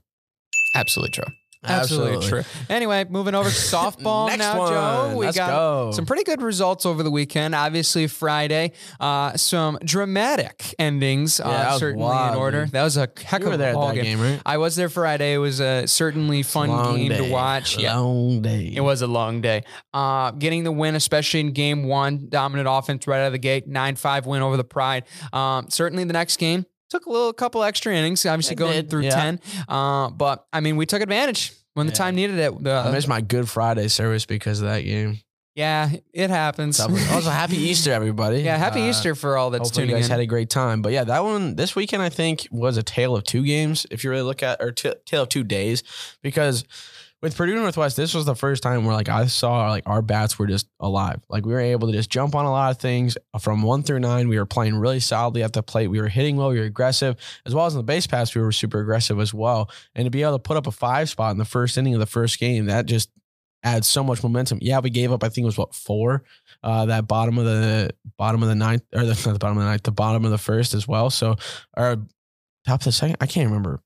Absolutely true. Absolutely, true. Anyway, moving over to softball now, one. Joe. We Let's got go. some pretty good results over the weekend. Obviously, Friday, uh, some dramatic endings, Yeah, uh, certainly wild, in order. dude. That was a heck You of a ball that game. game, right? I was there Friday. It was a certainly fun Long game to day. watch. Yeah. Long day. It was a long day. Uh, getting the win, especially in game one, dominant offense right out of the gate, 9 5 win over the Pride. Um, certainly the next game took a little couple extra innings, obviously It going did, through yeah. 10. Uh, but I mean, we took advantage when the Yeah. time needed it. I missed my Good Friday service because of that game. yeah, it happens. Also, happy Easter, everybody. yeah, happy Uh, Easter for all that's Hopefully you guys in. had a great time. But yeah, that one this weekend I think was a tale of two games. If you really look at or t- tale of two days, because with Purdue Northwest, this was the first time where like I saw like our bats were just alive. Like we were able to just jump on a lot of things from one through nine. We were playing really solidly at the plate. We were hitting well. We were aggressive as well as in the base pass. We were super aggressive as well. And to be able to put up a five spot in the first inning of the first game, that just adds so much momentum. Yeah, we gave up. I think it was what four uh, that bottom of the bottom of the ninth or the, the bottom of the ninth, the bottom of the first as well. So, or top of the second. I can't remember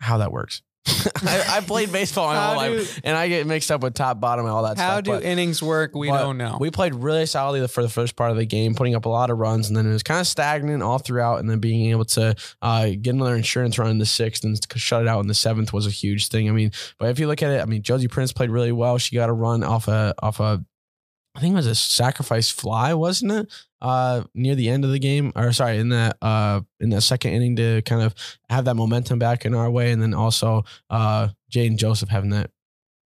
how that works. I, I played baseball my whole do, life, and I get mixed up with top, bottom, and all that stuff. how stuff. do but innings work? We don't know. We played really solidly for the first part of the game, putting up a lot of runs, and then it was kind of stagnant all throughout. And then being able to uh, get another insurance run in the sixth and shut it out in the seventh was a huge thing. I mean, but if you look at it, I mean, Josie Prince played really well. She got a run off a off a I think it was a sacrifice fly, wasn't it? Uh, near the end of the game, or sorry, in that uh in that second inning to kind of have that momentum back in our way, and then also uh Jaden Joseph having that.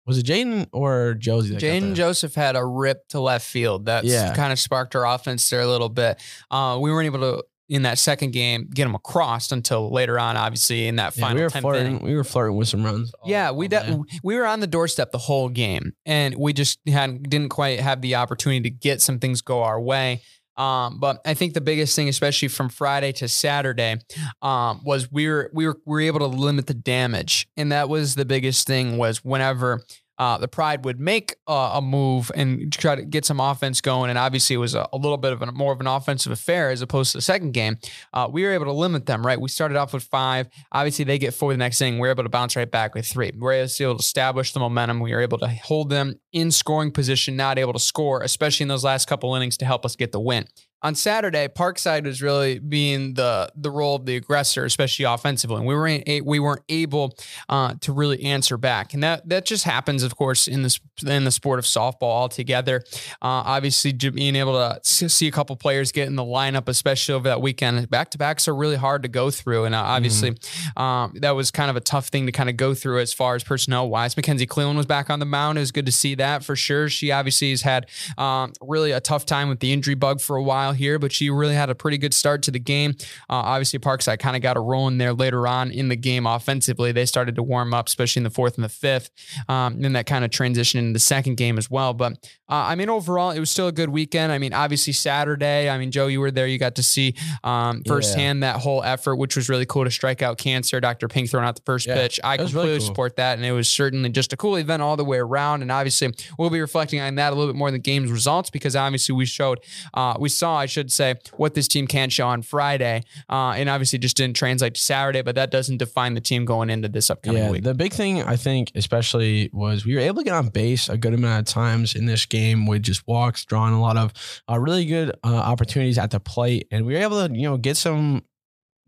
Was it Jaden or Josie? Jaden? Joseph had a rip to left field. That's Yeah. kind of sparked our offense there a little bit. Uh, we weren't able to in that second game get them across until later on, obviously in that Yeah, final we were flirting. inning. We were flirting with some runs. all- Yeah, we all de- we were on the doorstep the whole game, and we just had didn't quite have the opportunity to get some things go our way. Um, but I think the biggest thing, especially from Friday to Saturday, um, was we were we were we were able to limit the damage, and that was the biggest thing. Was whenever uh, the Pride would make uh, a move and try to get some offense going, and obviously it was a, a little bit of a more of an offensive affair as opposed to the second game. Uh, we were able to limit them. Right, we started off with five. Obviously, they get four the next inning. We are able to bounce right back with three. We are able to establish the momentum. We were able to hold them in scoring position, not able to score, especially in those last couple innings to help us get the win. On Saturday, Parkside was really being the the role of the aggressor, especially offensively, and we weren't we weren't able uh, to really answer back, and that that just happens, of course, in this in the sport of softball altogether. Uh, obviously, being able to see a couple players get in the lineup, especially over that weekend, back to backs are really hard to go through, and uh, obviously um, that was kind of a tough thing to kind of go through as far as personnel wise. Mackenzie Cleveland was back on the mound. It was good to see that for sure. She obviously has had um, really a tough time with the injury bug for a while here, but she really had a pretty good start to the game. Uh, obviously, Parkside kind of got a rolling there later on in the game offensively. They started to warm up, especially in the fourth and the fifth. Um, and that kind of transitioned into the second game as well. But uh, I mean, overall, it was still a good weekend. I mean, obviously, Saturday, I mean, Joe, you were there. You got to see um, firsthand that whole effort, which was really cool to strike out cancer. Dr. Pink throwing out the first Yeah, pitch. I completely really cool. support that. And it was certainly just a cool event all the way around. And obviously, we'll be reflecting on that a little bit more than the game's results because obviously we showed, uh, we saw, I should say, what this team can show on Friday. Uh, and obviously just didn't translate to Saturday, but that doesn't define the team going into this upcoming Yeah, week. the big thing I think, especially, was we were able to get on base a good amount of times in this game with just walks, drawing a lot of uh, really good uh, opportunities at the plate, and we were able to you know get some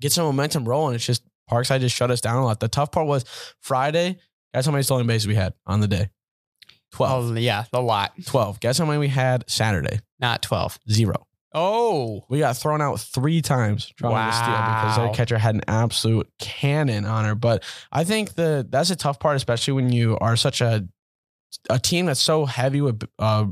get some momentum rolling. It's just Parkside just shut us down a lot. The tough part was Friday. Guess how many stolen bases we had on the day? 12. Oh, yeah, a lot. 12. Guess how many we had Saturday? Not 12. Zero. Oh, We got thrown out three times trying to steal because their catcher had an absolute cannon on her. But I think the that's a tough part, especially when you are such a a team that's so heavy with uh,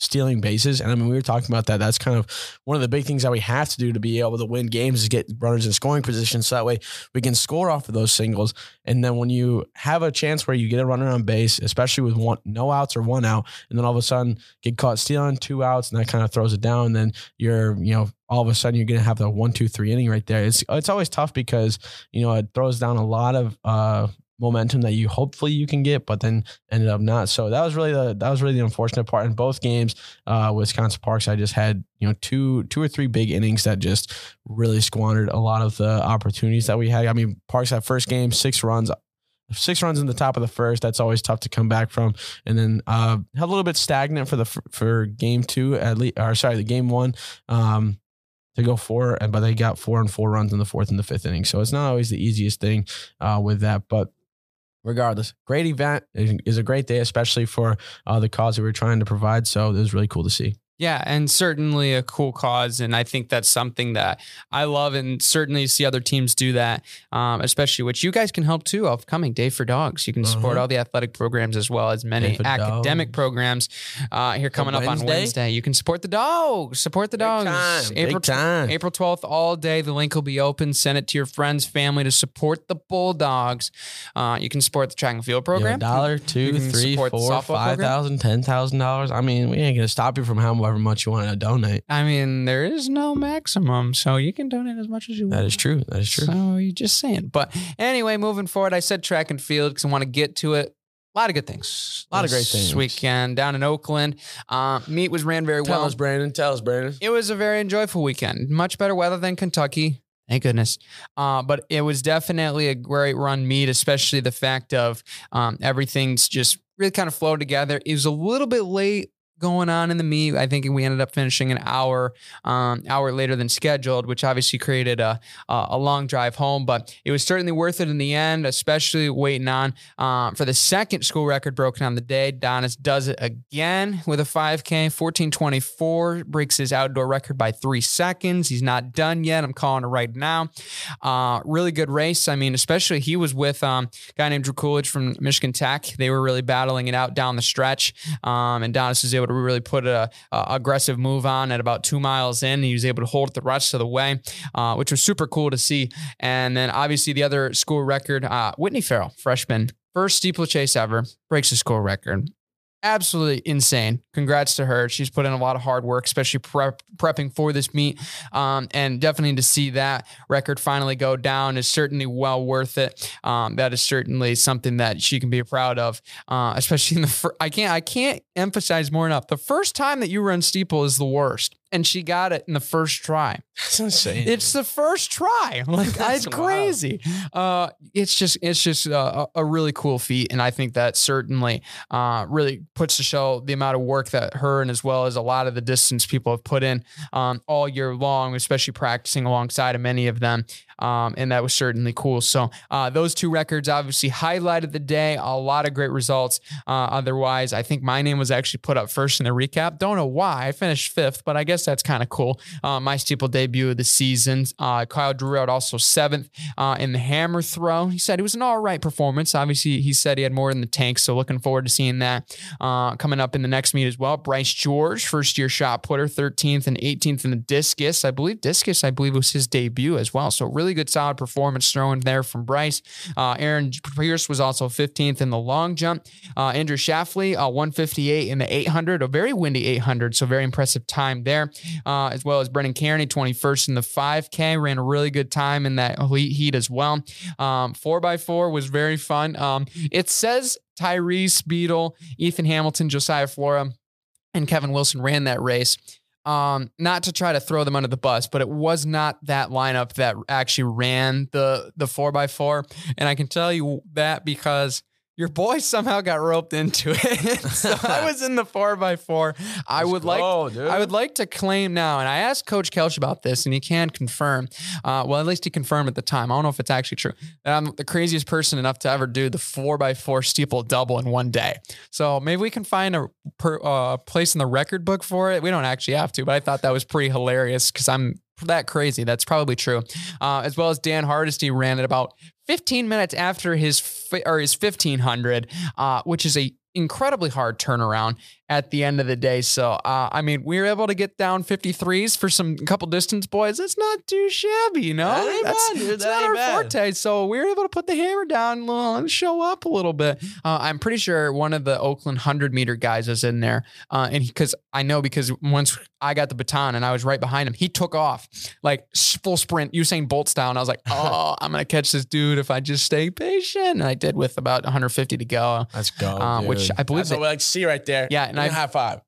stealing bases. And I mean, we were talking about that. That's kind of one of the big things that we have to do to be able to win games is get runners in scoring position, so that way we can score off of those singles. And then when you have a chance where you get a runner on base, especially with one no outs or one out, and then all of a sudden get caught stealing two outs, and that kind of throws it down. And then you're, you know, all of a sudden you're going to have the one, two, three inning right there. It's it's always tough because you know it throws down a lot of uh, momentum that you hopefully you can get, but then ended up not. So that was really the that was really the unfortunate part in both games. Uh, Wisconsin Parks, I just had you know two two or three big innings that just really squandered a lot of the opportunities that we had. I mean, Parks that first game six runs. Six runs in the top of the first. That's always tough to come back from. And then uh, a little bit stagnant for the for game two at least. Or sorry, the game one. Um, to go four, and but they got four and four runs in the fourth and the fifth inning. So it's not always the easiest thing uh, with that, but regardless, great event is a great day, especially for uh, the cause that we're trying to provide. So it was really cool to see. Yeah, and certainly a cool cause, and I think that's something that I love, and certainly see other teams do that, um, especially which you guys can help too. Upcoming Day for Dogs, you can support Uh-huh. all the athletic programs as well as many academic Dogs. programs. Uh, here coming up on Wednesday? You can support the dogs. Support the Big dogs. time, April time. April twelfth, all day. The link will be open. Send it to your friends, family to support the Bulldogs. Uh, you can support the track and field program. dollar, two, three, four, five thousand, ten thousand dollars. I mean, we ain't gonna stop you from however much you want to donate. I mean, there is no maximum, so you can donate as much as you want. That is true. That is true. So you're just saying. But anyway, moving forward, I said track and field because I want to get to it. A lot of good things. A lot of great this things. weekend down in Oakland. Uh, meet was ran very Tell well. us, Brandon. Tell us, Brandon. It was a very enjoyable weekend. Much better weather than Kentucky. Thank goodness. Uh, but it was definitely a great run meet, especially the fact of um, everything's just really kind of flowed together. It was a little bit late going on in the meet. I think we ended up finishing an hour, um, hour later than scheduled, which obviously created a, a long drive home. But it was certainly worth it in the end, especially waiting on um, for the second school record broken on the day. Donis does it again with a 5K, 1424, breaks his outdoor record by three seconds. He's not done yet. I'm calling it right now. Uh, really good race. I mean, especially he was with um, a guy named Drew Coolidge from Michigan Tech. They were really battling it out down the stretch. Um, and Donis was able to really put a, a aggressive move on at about two miles in. He was able to hold it the rest of the way, uh, which was super cool to see. And then obviously the other school record, uh, Whitney Farrell, freshman, first steeplechase ever, breaks the school record absolutely insane. Congrats to her. She's put in a lot of hard work, especially prep, prepping for this meet. Um, and definitely to see that record finally go down is certainly well worth it. Um, that is certainly something that she can be proud of, uh, especially in the. Fir- I can't. I can't emphasize more enough. The first time that you run steeple is the worst and she got it in the first try. That's insane. It's the first try. Like That's it's crazy. Uh, it's just it's just a, a really cool feat, and I think that certainly uh, really puts to show the amount of work that her and as well as a lot of the distance people have put in um, all year long, especially practicing alongside of many of them. Um, and that was certainly cool. So uh, those two records obviously highlighted the day. A lot of great results. Uh, otherwise, I think my name was actually put up first in the recap. Don't know why I finished fifth, but I guess that's kind of cool. Uh, my steeple debut of the season. Uh, Kyle Drew out also seventh uh, in the hammer throw. He said it was an all right performance. Obviously, he said he had more in the tank. So looking forward to seeing that uh, coming up in the next meet as well. Bryce George, first year shot putter, 13th and 18th in the discus. I believe discus, I believe was his debut as well. So really good solid performance thrown there from Bryce. Uh, Aaron Pierce was also 15th in the long jump. Uh, Andrew Shafley, uh, 158 in the 800, a very windy 800, so very impressive time there. Uh, as well as Brennan Kearney, 21st in the 5K, ran a really good time in that heat as well. Um, 4x4 was very fun. Um, it says Tyrese Beadle, Ethan Hamilton, Josiah Flora, and Kevin Wilson ran that race. Um, not to try to throw them under the bus, but it was not that lineup that actually ran the the four by four, and I can tell you that because your boy somehow got roped into it. so I was in the four by four. I would like I would like to claim now, and I asked Coach Kelch about this, and he can confirm. Uh, well, at least he confirmed at the time. I don't know if it's actually true. That I'm the craziest person enough to ever do the four by four steeple double in one day. So maybe we can find a per, uh, place in the record book for it. We don't actually have to, but I thought that was pretty hilarious because I'm that crazy. That's probably true. Uh, as well as Dan Hardesty ran at about 15 minutes after his or his 1500, uh, which is a incredibly hard turnaround at the end of the day. So, uh, I mean, we were able to get down 53s for some couple distance boys. That's not too shabby, you know? That That's, bad, dude. that's That not our bad. forte. So, we were able to put the hammer down and show up a little bit. Uh, I'm pretty sure one of the Oakland 100 meter guys is in there. Uh, and because I know because once I got the baton and I was right behind him, he took off like full sprint, Usain Bolt style. And I was like, oh, I'm going to catch this dude if I just stay patient. And I did with about 150 to go. Let's go. Uh, which. I believe That's that- what we like to see right there. Yeah, I high five.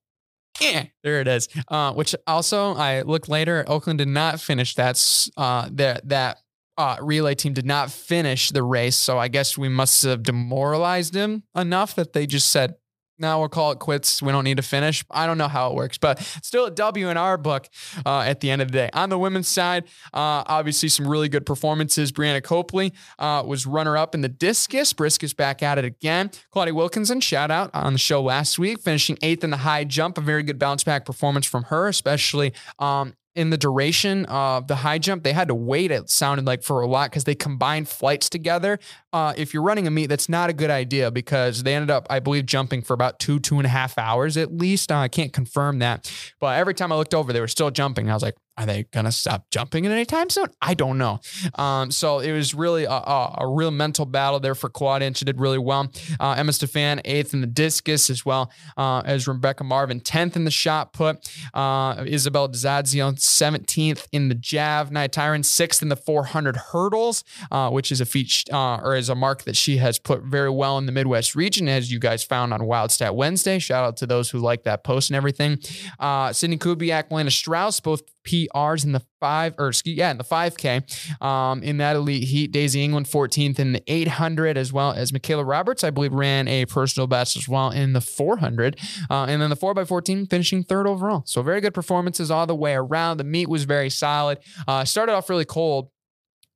Yeah, there it is. Uh, which also I looked later. Oakland did not finish that. Uh, that that uh, relay team did not finish the race. So I guess we must have demoralized them enough that they just said, "Now we'll call it quits. We don't need to finish." I don't know how it works, but still a W in our book uh, at the end of the day. On the women's side, uh, obviously some really good performances. Brianna Copley uh, was runner up in the discus. Briscus back at it again. Claudia Wilkinson, shout out on the show last week, finishing eighth in the high jump. A very good bounce back performance from her, especially um, in the duration of the high jump. They had to wait, it sounded like, for a lot because they combined flights together. Uh, if you're running a meet, that's not a good idea because they ended up, I believe, jumping for about two, two and a half hours at least. Uh, I can't confirm that. But every time I looked over, they were still jumping. I was like, are they gonna stop jumping at any time soon? I don't know. Um, so it was really a, a, a real mental battle there for Claudia, and she did really well. Uh, Emma Stefan eighth in the discus as well uh, as Rebecca Marvin tenth in the shot put. Uh, Isabel Dzadzio seventeenth in the jav. Nia Tyron sixth in the 400 hurdles, uh, which is a feat uh, or is a mark that she has put very well in the Midwest region, as you guys found on Wild Stat Wednesday. Shout out to those who like that post and everything. Uh, Sydney Kubiak, Lana Strauss, both PRs in the five or excuse, yeah, in the 5K. Um, in that elite heat, Daisy England 14th in the 800, as well as Michaela Roberts, I believe, ran a personal best as well in the 400. Uh, and then the 4x14 finishing third overall. So very good performances all the way around. The meet was very solid. Uh, started off really cold.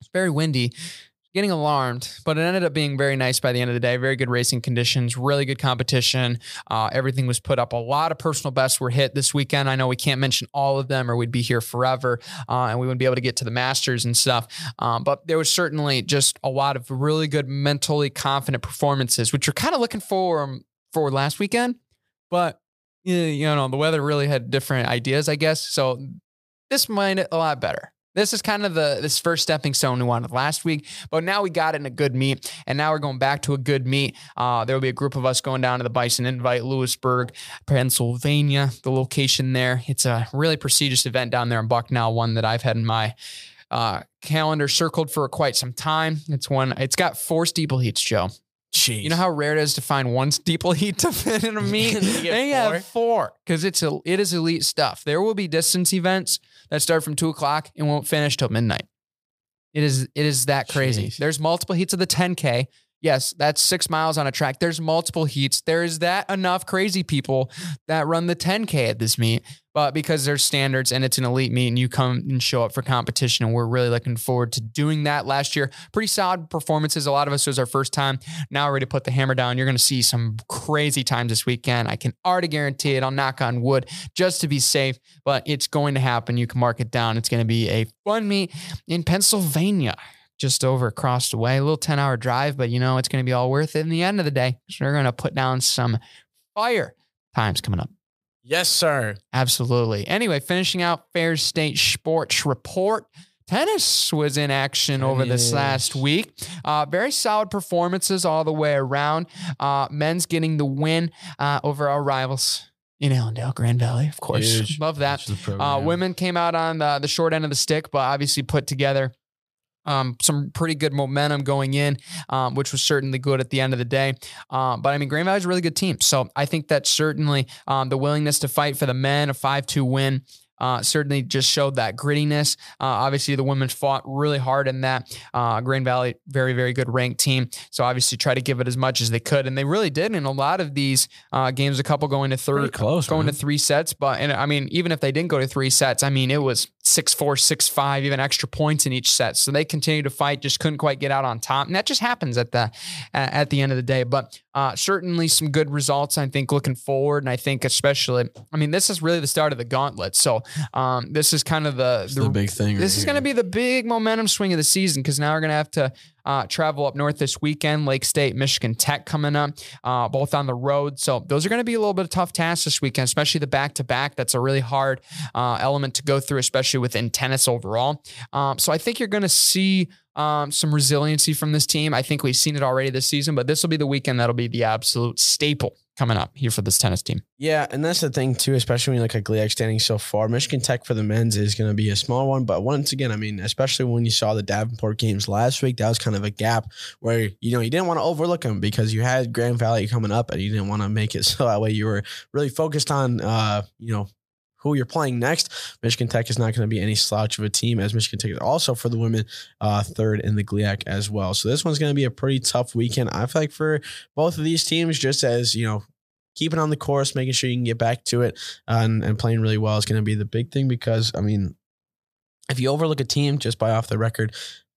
It's very windy getting alarmed, but it ended up being very nice by the end of the day. Very good racing conditions, really good competition. Uh, everything was put up. A lot of personal bests were hit this weekend. I know we can't mention all of them or we'd be here forever uh, and we wouldn't be able to get to the Masters and stuff. Um, but there was certainly just a lot of really good, mentally confident performances, which you're kind of looking for for last weekend. But you know, the weather really had different ideas, I guess. So this it a lot better. This is kind of the this first stepping stone we wanted last week, but now we got it in a good meet, and now we're going back to a good meet. Uh, there will be a group of us going down to the Bison Invite, Lewisburg, Pennsylvania. The location there, it's a really prestigious event down there in Bucknell, one that I've had in my uh, calendar circled for quite some time. It's one. It's got four steeple heats, Joe. Jeez. You know how rare it is to find one steeple heat to fit in a meet? They four? have four because it's a, it is elite stuff. There will be distance events that start from two o'clock and won't finish till midnight. It is it is that crazy. Jeez. There's multiple heats of the 10k. Yes, that's six miles on a track. There's multiple heats. There is that enough crazy people that run the 10k at this meet, but because there's standards and it's an elite meet and you come and show up for competition, and we're really looking forward to doing that. Last year, pretty solid performances. A lot of us was our first time. Now we're ready to put the hammer down. You're going to see some crazy times this weekend. I can already guarantee it. I'll knock on wood just to be safe, but it's going to happen. You can mark it down. It's going to be a fun meet in Pennsylvania just over across the way. A little 10 hour drive, but you know, it's going to be all worth it in the end of the day. So we're going to put down some fire times coming up. yes, sir. Absolutely. Anyway, finishing out Fair State Sports Report. Tennis was in action over this last week. Uh, very solid performances all the way around. Uh, men's getting the win uh, over our rivals in Allendale, Grand Valley, of course. Huge. Love that. Huge to the Uh, women came out on the, the short end of the stick, but obviously put together um, some pretty good momentum going in, um, which was certainly good at the end of the day. Um, but I mean, Grand Valley's a really good team. So I think that certainly um, the willingness to fight for the men, a 5 2 win. Uh, certainly just showed that grittiness. Uh, obviously, the women fought really hard in that. Uh, Grand Valley, very, very good ranked team. So obviously, try to give it as much as they could, and they really did in a lot of these uh, games. A couple going to third, close, going man. to three sets. But and I mean, even if they didn't go to three sets, I mean, it was six four, six five, even extra points in each set. So they continued to fight, just couldn't quite get out on top, and that just happens at the at at the end of the day. But uh, certainly some good results. I think looking forward, and I think especially, I mean, this is really the start of the gauntlet. So um, this is kind of the It's the big thing. this is going to be the big momentum swing of the season because now we're going to have to uh, travel up north this weekend. Lake State, Michigan Tech coming up, uh, both on the road. So those are going to be a little bit of tough tasks this weekend, especially the back to back. That's a really hard uh, element to go through, especially within tennis overall. Um, so I think you're going to see. Um, some resiliency from this team. I think we've seen it already this season, but this will be the weekend that'll be the absolute staple coming up here for this tennis team. Yeah, and that's the thing too, especially when you look at GLIAC standing so far. Michigan Tech for the men's is going to be a small one, but once again, I mean, especially when you saw the Davenport games last week, that was kind of a gap where you know you didn't want to overlook them because you had Grand Valley coming up, and you didn't want to make it so that way you were really focused on, uh, you know. Who you're playing next? Michigan Tech is not going to be any slouch of a team, as Michigan Tech is also for the women uh, third in the GLIAC as well. So this one's going to be a pretty tough weekend. I feel like for both of these teams, just as you know, keeping on the course, making sure you can get back to it, uh, and, and playing really well is going to be the big thing because I mean, if you overlook a team just by off the record,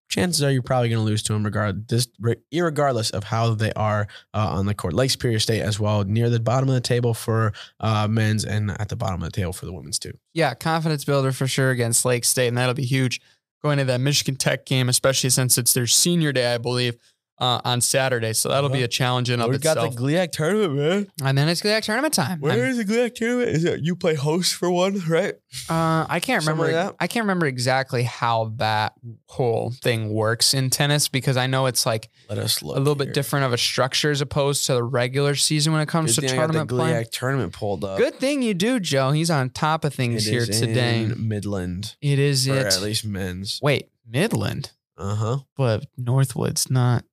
chances are you're probably going to lose to them regard this regardless of how they are uh, on the court. Lake Superior State as well, near the bottom of the table for uh, men's and at the bottom of the table for the women's too. Yeah, confidence builder for sure against Lake State, and that'll be huge going to that Michigan Tech game, especially since it's their senior day, I believe, uh, on Saturday. So that'll be a challenge in of We've itself. Got the GLIAC tournament, man. and then it's GLIAC tournament time. I'm- is the GLIAC tournament? Is it you play host for one, right? Uh, I can't Something remember. like that? I can't remember exactly how that whole thing works in tennis because I know it's like Let us look a little bit different of a structure as opposed to the regular season when it comes to thing I got tournament the. GLIAC tournament pulled up. Good thing you do, Joe. He's on top of things It here is today. in Midland, it is or it. at least men's. Wait, Midland, Uh huh. but Northwood's not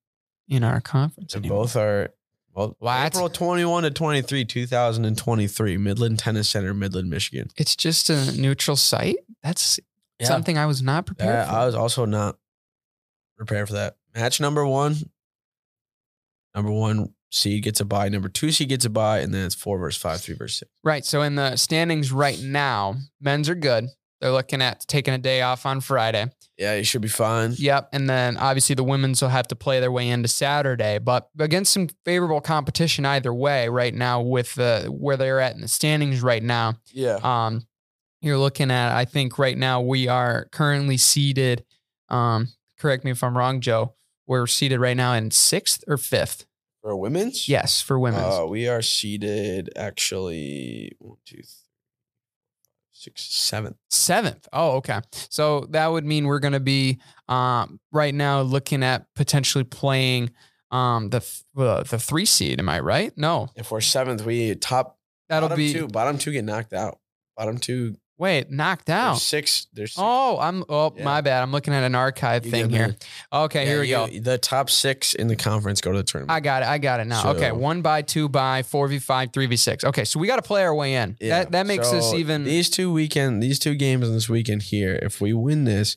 in our conference And anymore. both are well. What? April twenty one to twenty three, two thousand and twenty three. Midland Tennis Center, Midland, Michigan. It's just a neutral site. That's Yeah. something I was not prepared Yeah, for. I was also not prepared for that. Match number one. Number one seed gets a bye. Number two seed gets a bye, and then it's four versus five, three versus six. Right. So in the standings right now, men's are good. They're looking at taking a day off on Friday. Yeah, you should be fine. Yep. And then obviously the women's will have to play their way into Saturday, but against some favorable competition either way right now with the where they're at in the standings right now. Yeah. Um, you're looking at, I think right now we are currently seated. Um, correct me if I'm wrong, Joe. We're seated right now in sixth or fifth. For women's? Yes, for women's. Uh, we are seated actually one, two, three, six, seventh. Seventh. Oh, okay. So that would mean we're going to be um, right now looking at potentially playing um, the th- uh, the three seed. Am I right? No, If we're seventh, we top that'll bottom be two. Bottom two get knocked out. Bottom two. Wait knocked There's out. six. There's six. Oh, I'm oh Yeah. my bad. I'm looking at an archive You thing here. Okay, Yeah, here we you- go. The top six in the conference go to the tournament. I got it. I got it now. okay, one by two by four v five, three v six. Okay, so we got to play our way in. Yeah. That that makes us So even. these two weekend these two games in this weekend here. If we win this,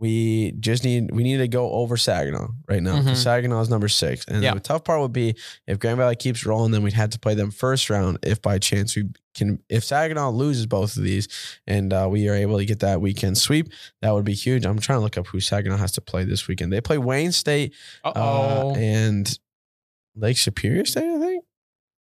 we just need we need to go over Saginaw right now. Mhm. Saginaw is number six, and Yeah. the tough part would be if Grand Valley keeps rolling, then we'd have to play them first round. If by chance we can, if Saginaw loses both of these, and uh, we are able to get that weekend sweep, that would be huge. I'm trying to look up who Saginaw has to play this weekend. They play Wayne State uh, and Lake Superior State, I think.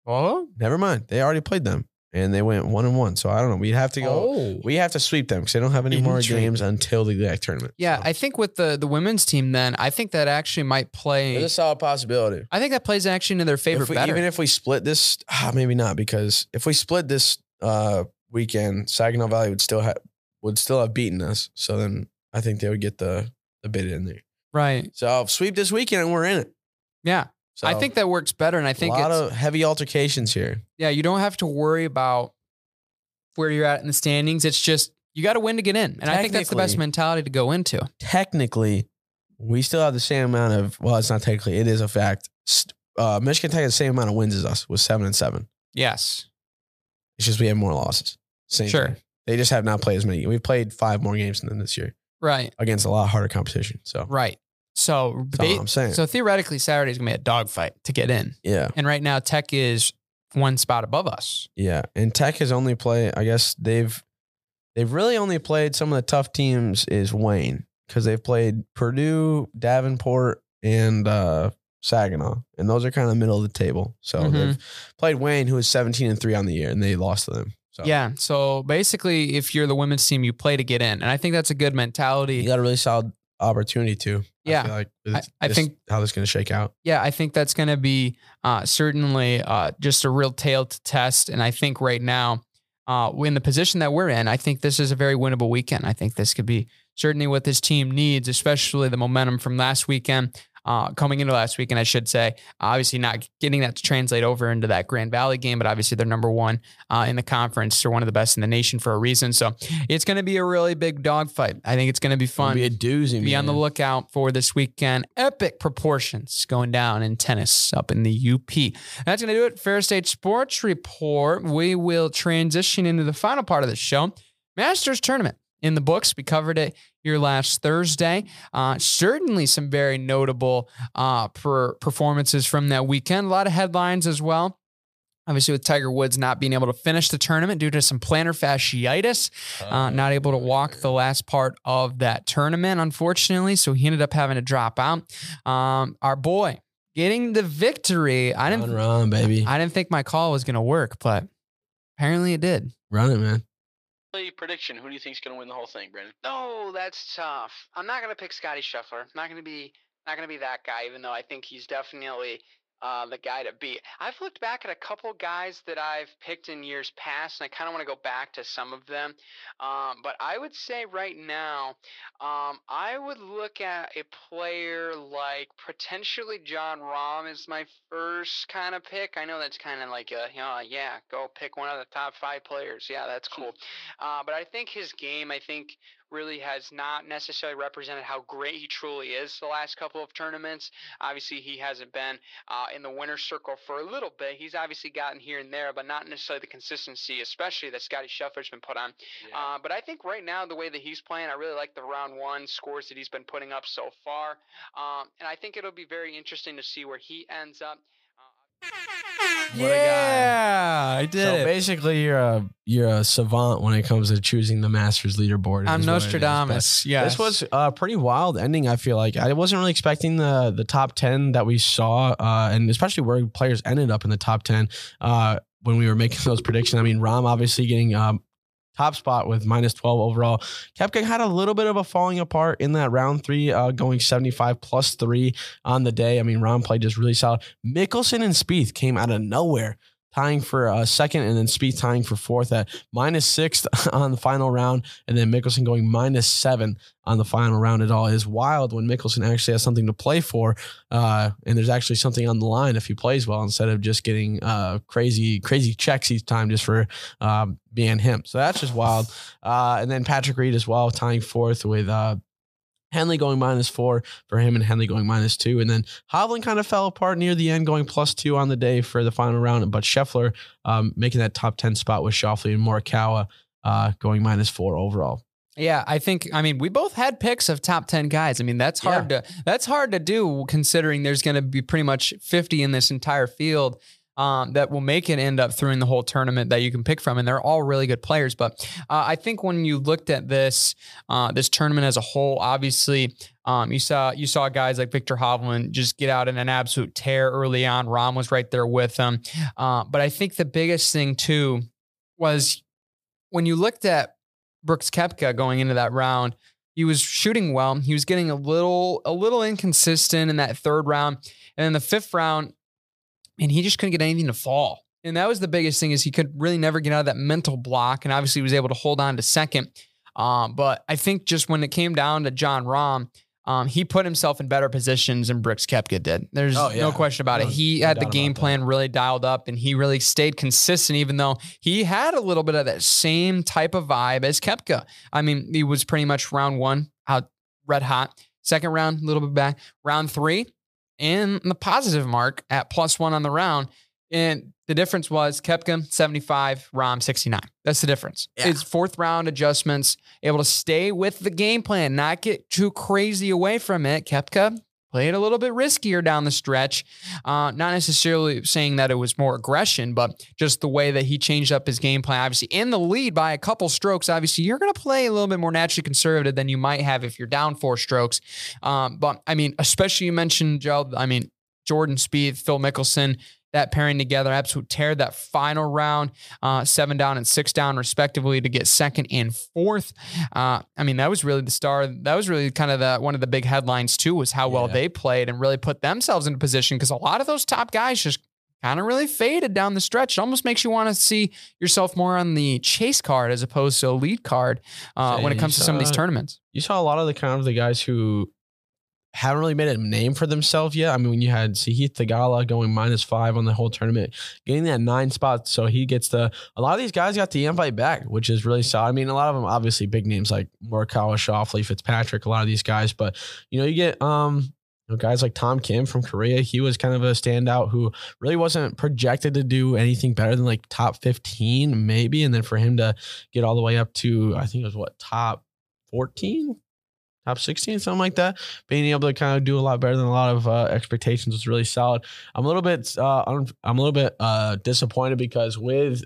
oh. Never mind, they already played them, and they went one and one. So I don't know. We'd have to go. Oh. We have to sweep them because they don't have any more games until the LAC tournament. Yeah, So, I think with the the women's team, then I think that actually might play. there's a solid possibility. I think that plays actually into their favor If we- better. even if we split this, ah, maybe not because if we split this uh, weekend, Saginaw Valley would still have would still have beaten us. So then I think they would get the the bid in there. right. So sweep this weekend and we're in it. Yeah. So I think that works better, and I think a lot of heavy altercations here. yeah. You don't have to worry about where you're at in the standings. It's just you got to win to get in, and I think that's the best mentality to go into. Technically, we still have the same amount of. Well, it's not technically. It is a fact. Uh, Michigan Tech has the same amount of wins as us with seven and seven. Yes. It's just we have more losses. Same Sure. thing. They just have not played as many. We've played five more games than them this year Right. against a lot harder competition. So Right. So, I'm saying. so theoretically, Saturday's gonna be a dogfight to get in, yeah, and right now Tech is one spot above us. yeah. And Tech has only played. I guess they've they've really only played some of the tough teams. Is Wayne because they've played Purdue, Davenport, and uh, Saginaw, and those are kind of middle of the table. So Mhm. they've played Wayne, who is 17 and three on the year, and they lost to them. So Yeah. So basically, if you're the women's team, you play to get in, and I think that's a good mentality. you got a really solid opportunity to. Yeah. I, like with I- I this- think- how this is going to shake out. yeah, I think that's going to be uh, certainly uh, just a real tail to test. And I think right now, uh, in the position that we're in, I think this is a very winnable weekend. I think this could be certainly what this team needs, especially the momentum from last weekend. Uh, coming into last weekend, I should say, obviously not getting that to translate over into that Grand Valley game, but obviously they're number one uh, in the conference. They're one of the best in the nation for a reason. So it's going to be a really big dogfight. I think it's going to be It'll fun Be a doozy. be on the lookout for this weekend. Epic proportions going down in tennis up in the UP. That's going to do it. Fair State Sports Report. We will transition into the final part of the show. Masters Tournament in the books. We covered it here last Thursday. Uh, certainly some very notable uh, per- performances from that weekend. A lot of headlines as well. Obviously, with Tiger Woods not being able to finish the tournament due to some plantar fasciitis, uh, not able to walk the last part of that tournament, unfortunately. So he ended up having to drop out. Um, our boy getting the victory. I didn't. run, baby. I didn't think my call was going to work, but apparently it did. Run it, man. Prediction. Who do you think's going to win the whole thing, Brandon? No, that's tough. I'm not gonna pick Scotty Scheffler. I'm not gonna be not gonna be that guy, even though I think he's definitely uh, the guy to beat. I've looked back at a couple guys that I've picked in years past, and I kind of want to go back to some of them. Um, but I would say right now, um, I would look at a player like potentially Jon Rahm is my first kind of pick. I know that's kind of like a, you know, yeah, go pick one of the top five players. Yeah, that's cool. Uh, but I think his game, I think, really has not necessarily represented how great he truly is the last couple of tournaments. Obviously, he hasn't been uh, in the winner's circle for a little bit. He's obviously gotten here and there, but not necessarily the consistency, especially that Scotty Scheffler's been put on. Uh, but I think right now, the way that he's playing, I really like the round one scores that he's been putting up so far. Um, and I think it'll be very interesting to see where he ends up. What yeah, I did. So it. basically, you're a you're a savant when it comes to choosing the Masters leaderboard. I'm is what it is. Nostradamus. Yeah, This was a pretty wild ending. I feel like I wasn't really expecting the the top ten that we saw, uh, and especially where players ended up in the top ten uh, when we were making those predictions. I mean, Rahm obviously getting um, top spot with minus 12 overall. Koepka had a little bit of a falling apart in that round three, uh, going 75 plus three on the day. I mean, Rahm played just really solid. Mickelson and Spieth came out of nowhere tying for a second, and then Spieth tying for fourth at minus six on the final round, and then Mickelson going minus seven on the final round. It all is wild when Mickelson actually has something to play for, uh, and there's actually something on the line if he plays well instead of just getting uh, crazy crazy checks each time just for um, being him. So that's just wild. Uh, and then Patrick Reed as well tying fourth with uh, Henley going minus four for him and Henley going minus two. And then Hovland kind of fell apart near the end, going plus two on the day for the final round. But Scheffler um, making that top 10 spot with Schauffele and Morikawa uh, going minus four overall. Yeah, I think I mean we both had picks of top 10 guys. I mean, that's hard to that's hard to do considering there's going to be pretty much 50 in this entire field um, that will make it end up through the whole tournament that you can pick from, and they're all really good players. But uh, I think when you looked at this uh, this tournament as a whole, obviously um, you saw you saw guys like Viktor Hovland just get out in an absolute tear early on. Rahm was right there with them, uh, but I think the biggest thing too was when you looked at Brooks Koepka going into that round. He was shooting well. He was getting a little a little inconsistent in that third round, and then the fifth round and he just couldn't get anything to fall. And that was the biggest thing is he could really never get out of that mental block. And obviously he was able to hold on to second. Um, but I think just when it came down to Jon Rahm, um, he put himself in better positions than Brooks Koepka did. There's Oh, yeah. no question about No- it. He no had the game about that. plan really dialed up and he really stayed consistent, even though he had a little bit of that same type of vibe as Koepka. I mean, he was pretty much round one out red hot. Second round, a little bit back. Round three, in the positive mark at plus one on the round. And the difference was Koepka 75, Rahm 69. That's the difference. Yeah. It's fourth round adjustments, able to stay with the game plan, not get too crazy away from it. Koepka played a little bit riskier down the stretch. Uh, not necessarily saying that it was more aggression, but just the way that he changed up his game plan. Obviously, in the lead by a couple strokes, obviously, you're going to play a little bit more naturally conservative than you might have if you're down four strokes. Um, but I mean, especially you mentioned Joe. I mean, Jordan Spieth, Phil Mickelson, that pairing together, absolute tear. That final round, uh, seven down and six down, respectively, to get second and fourth. Uh, I mean, that was really the star. That was really kind of the one of the big headlines too, was how well Yeah. they played and really put themselves in a position because a lot of those top guys just kind of really faded down the stretch. It almost makes you want to see yourself more on the chase card as opposed to a lead card uh, when it comes to some of these tournaments. You saw a lot of the kind of the guys who haven't really made a name for themselves yet. I mean, when you had Sahith Theegala going minus five on the whole tournament, getting that nine spot, so he gets the. A lot of these guys got the invite back, which is really solid. I mean, a lot of them obviously big names like Morikawa, Scheffler, Fitzpatrick, a lot of these guys, but you know, you get um. You know, guys like Tom Kim from Korea, he was kind of a standout who really wasn't projected to do anything better than like top 15, maybe. And then for him to get all the way up to, I think it was what, top 14? Top 16, something like that. Being able to kind of do a lot better than a lot of uh, expectations was really solid. I'm a little bit, uh, I'm, a little bit uh, disappointed because with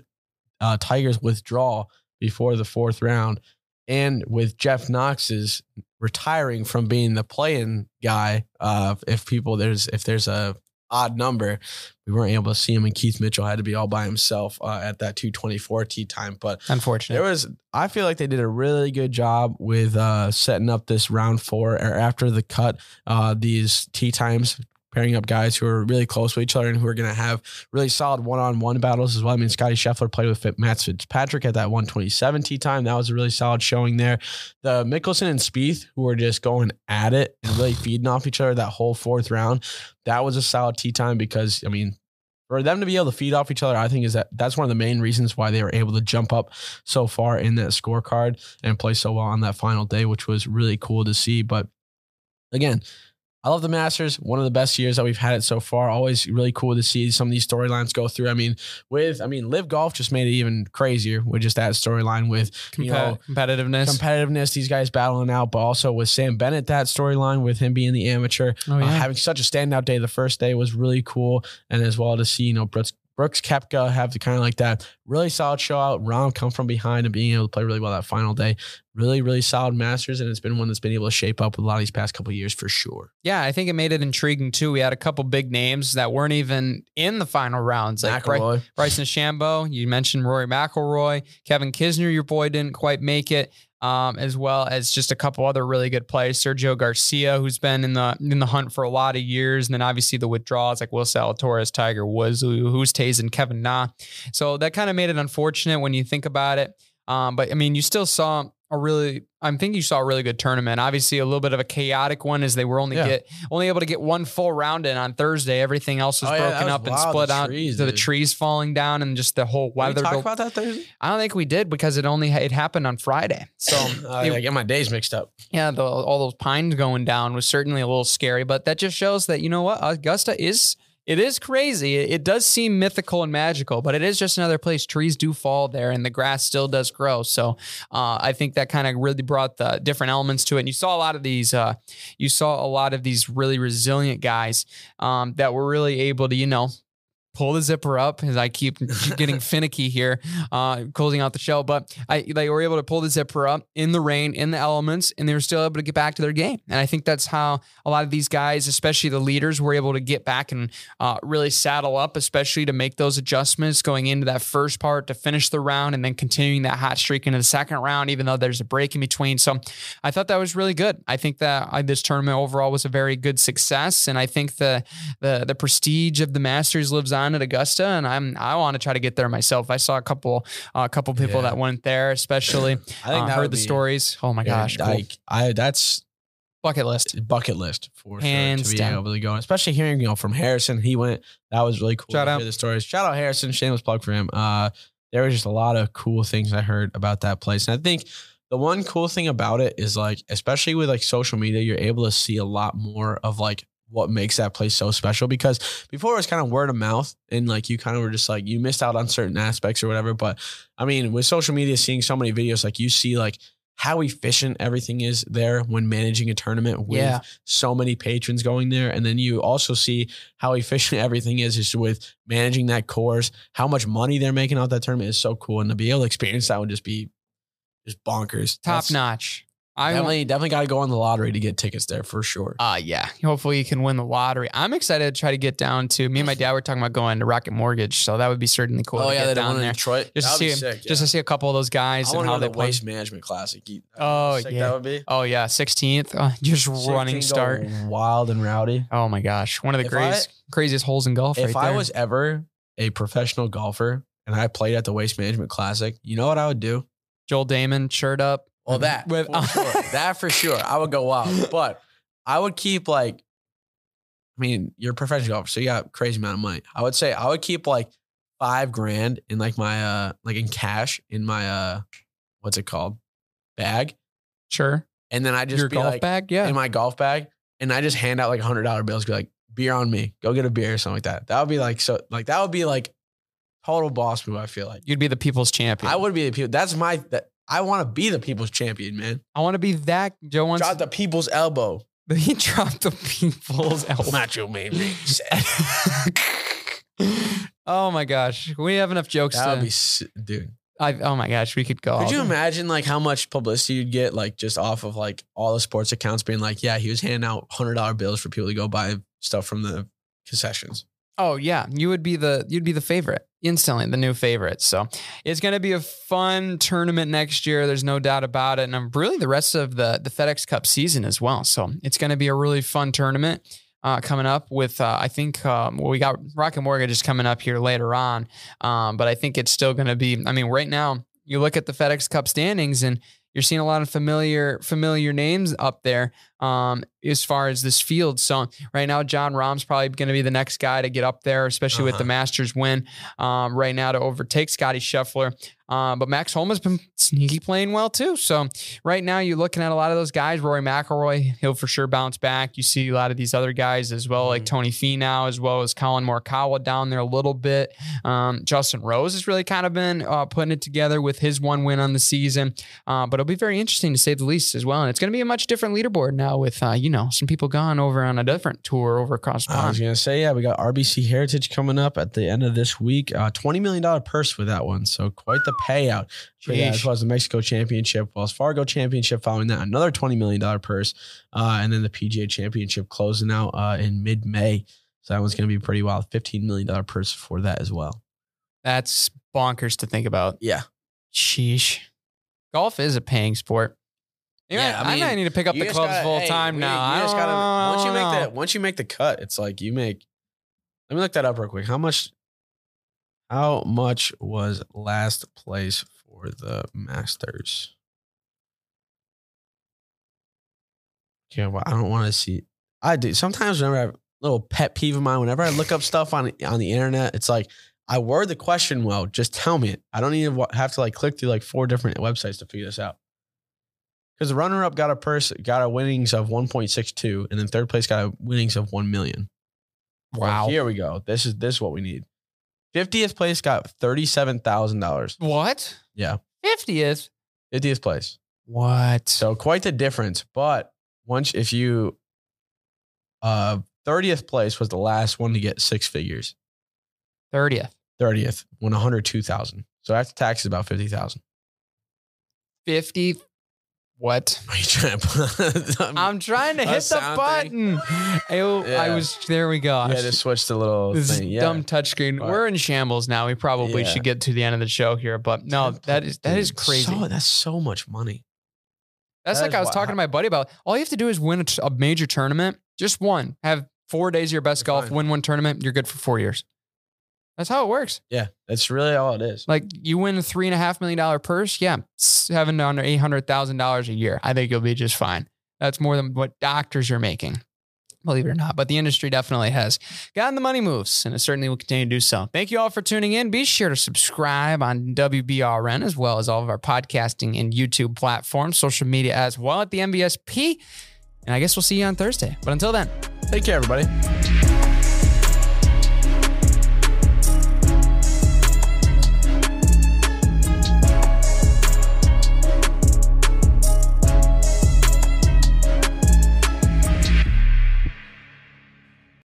uh, Tiger's withdrawal before the fourth round, and with Jeff Knox's retiring from being the playing guy, uh, if people there's if there's a odd number, we weren't able to see him, and Keith Mitchell had to be all by himself uh, at that 224 tee time. But Unfortunate. there was, I feel like they did a really good job with uh, setting up this round four or after the cut. Uh, these tee times, pairing up guys who are really close with each other and who are going to have really solid one-on-one battles as well. I mean, Scotty Scheffler played with Matt Fitzpatrick at that 127 tee time. That was a really solid showing there. The Mickelson and Spieth, who were just going at it and really feeding off each other that whole fourth round, that was a solid tee time because I mean for them to be able to feed off each other, I think is that that's one of the main reasons why they were able to jump up so far in that scorecard and play so well on that final day, which was really cool to see. But again, I love the Masters. One of the best years that we've had it so far. Always really cool to see some of these storylines go through. I mean, with I mean, LIV Golf just made it even crazier with just that storyline with you know competitiveness. competitiveness, these guys battling out, but also with Sam Bennett, that storyline with him being the amateur, Oh, uh, having such a standout day. The first day was really cool, and as well to see you know Brooks. Brooks Koepka have the kind of like that really solid show out. Rahm come from behind and being able to play really well that final day. Really, really solid Masters, and it's been one that's been able to shape up with a lot of these past couple of years for sure. Yeah, I think it made it intriguing too. We had a couple big names that weren't even in the final rounds, like Bry- McIlroy. Bryson DeChambeau. You mentioned Rory McIlroy, Kevin Kisner. Your boy didn't quite make it. Um, as well as just a couple other really good players, Sergio Garcia, who's been in the in the hunt for a lot of years, and then obviously the withdrawals like Will Zalatoris, Tiger Woods, who's Tays, and Kevin Na. So that kind of made it unfortunate when you think about it. Um, but I mean, you still saw a really, I'm think you saw a really good tournament. Obviously, a little bit of a chaotic one as they were only Yeah. get only able to get one full round in on Thursday. Everything else was Oh, yeah, broken was up and split the out trees, to the trees falling down and just the whole Did we weather. talk about that Thursday? I don't think we did because it only it happened on Friday. So Uh, it- I get my days mixed up. yeah, the, all those pines going down was certainly a little scary, but that just shows that you know what Augusta is. It is crazy. It, does seem mythical and magical, but it is just another place. Trees do fall there, and the grass still does grow. So uh, I think that kind of really brought the different elements to it. And you saw a lot of these. Uh, you saw a lot of these really resilient guys um, that were really able to, you know, pull the zipper up as I keep getting finicky here, uh, closing out the show. But I they were able to pull the zipper up in the rain, in the elements, and they were still able to get back to their game. And I think that's how a lot of these guys, especially the leaders, were able to get back and uh, really saddle up, especially to make those adjustments going into that first part to finish the round and then continuing that hot streak into the second round, even though there's a break in between. So I thought that was really good. I think that uh, this tournament overall was a very good success, and I think the the the prestige of the Masters lives on at Augusta, and I'm I want to try to get there myself. I saw a couple a couple people Yeah. that went there, especially I think uh, heard the be- stories. Oh my gosh, cool. like I that's bucket list. bucket list for Hands sure to be down. able to go, especially hearing you know from Harrison. He went. That was really cool. Shout to out. hear the stories. Shout out Harrison. Shameless plug for him. Uh, there was just a lot of cool things I heard about that place, and I think the one cool thing about it is like, especially with like social media, you're able to see a lot more of like what makes that place so special because before it was kind of word of mouth and like you kind of were just like you missed out on certain aspects or whatever but i mean with social media seeing so many videos like you see like how efficient everything is there when managing a tournament with Yeah. so many patrons going there and then you also see how efficient everything is just with managing that course how much money they're making out that tournament is so cool and to be able to experience that would just be just bonkers Top That's- notch. I definitely definitely got to go on the lottery to get tickets there for sure Uh yeah. Hopefully you can win the lottery. I'm excited to try to get down to me and my dad were talking about going to Rocket Mortgage, so that would be certainly cool. oh to yeah get down there. detroit Just to see sick, just to see a couple of those guys I and how they the play. Waste Management Classic. You- Oh, yeah. that would be. Oh yeah, 16th. Uh, just running Sick thing, start. wild and rowdy. Oh my gosh, one of the craziest, craziest holes in golf. If right I there. was ever a professional golfer and I played at the Waste Management Classic, you know what I would do? Joel Damon shirt up. Well, that With- for sure. that for sure. I would go wild, but I would keep like. I mean, you're a professional golfer, so you got a crazy amount of money. I would say I would keep like five grand in like my uh like in cash in my uh what's it called bag, Sure. and then I just Your be golf like bag. Yeah. in my golf bag, and I just hand out like hundred dollar bills. Be like, beer on me. Go get a beer or something like that. That would be like so. Like that would be like total boss move. I feel like You'd be the people's champion. I would be the people. That's my. That, I want to be the people's champion, man. I want to be that. Joe wants. Drop the people's elbow. he dropped the people's elbow. Macho man. oh my gosh, we have enough jokes That would be, dude. I, oh my gosh, we could go. Could you day. imagine like how much publicity you'd get like just off of like all the sports accounts being like, yeah, he was handing out hundred dollar bills for people to go buy stuff from the concessions. Oh yeah, you would be the you'd be the favorite instantly, the new favorite. So it's going to be a fun tournament next year. There's no doubt about it, and really the rest of the the FedEx Cup season as well. So it's going to be a really fun tournament. Uh, coming up with, uh, I think, um, well, we got Rocket Mortgage is coming up here later on, um, but I think it's still going to be. I mean, right now you look at the FedEx Cup standings and you're seeing a lot of familiar familiar names up there um, as far as this field. So right now, Jon Rahm's probably going to be the next guy to get up there, especially with the Uh-huh. Masters win um, right now to overtake Scotty Scheffler. Um, but Max Homa has been sneaky playing well too. So right now, you're looking at a lot of those guys. Rory McIlroy, he'll for sure bounce back. You see a lot of these other guys as well, like Tony Finau, as well as Collin Morikawa down there a little bit. Um, Justin Rose has really kind of been uh, putting it together with his one win on the season. Uh, but it'll be very interesting to say the least as well. And it's going to be a much different leaderboard now uh, with uh, you know some people gone over on a different tour over across the I was gonna say, yeah, we got RBC Heritage coming up at the end of this week. Uh, Twenty million dollar purse with that one, so quite the payout for that, as well as the Mexico Championship, Wells Fargo Championship following that, another twenty million dollar purse, uh, and then the PGA Championship closing out uh, in mid May. So that one's gonna be pretty wild. Fifteen million dollar purse for that as well. That's bonkers to think about. Yeah, Sheesh. Golf is a paying sport. Yeah, I I, mean, might need to pick up the clubs gotta- full hey, time we- now. You I just gotta once you make that once you make the cut, it's like you make. Let me look that up real quick. How much? How much was last place for the Masters? Yeah, well, I don't want to see. I do sometimes. Whenever I have a little pet peeve of mine, whenever I look up stuff on on the internet, it's like I word the question well. Just tell me it. I don't even have to like click through like four different websites to figure this out. Because the runner up got a purse, got a winnings of 1.62, and then third place got a winnings of 1 million. Well, Wow. here we go. This is this is what we need. 50th place got $37,000. What? Yeah. 50th? 50th place. What? So quite the difference. But once if you uh 30th place was the last one to get six figures. 30th. 30th won 102,000. So after taxes about 50,000. 50. What? Are you trying to put I'm trying to hit the button. I, I was, there we go. Yeah, just switched the little this thing. Yeah. dumb touchscreen. But- We're in shambles now. We probably Yeah. should get to the end of the show here, but no, that is that is Dude, crazy. So, that's so much money. That's that like I was why- talking to my buddy about. All you have to do is win a, t- a major tournament, just one. Have four days of your best You're golf, fine. win one tournament, you're good for four years. That's how it works. Yeah, that's really all it is. Like you win a three and a half million dollar purse, yeah, seven to under eight hundred thousand dollars a year. I think you'll be just fine. That's more than what doctors are making, believe it or not. But the industry definitely has gotten the money moves, and it certainly will continue to do so. Thank you all for tuning in. Be sure to subscribe on WBRN as well as all of our podcasting and YouTube platforms, social media as well at the MVSP. And I guess we'll see you on Thursday. But until then. Take care, everybody.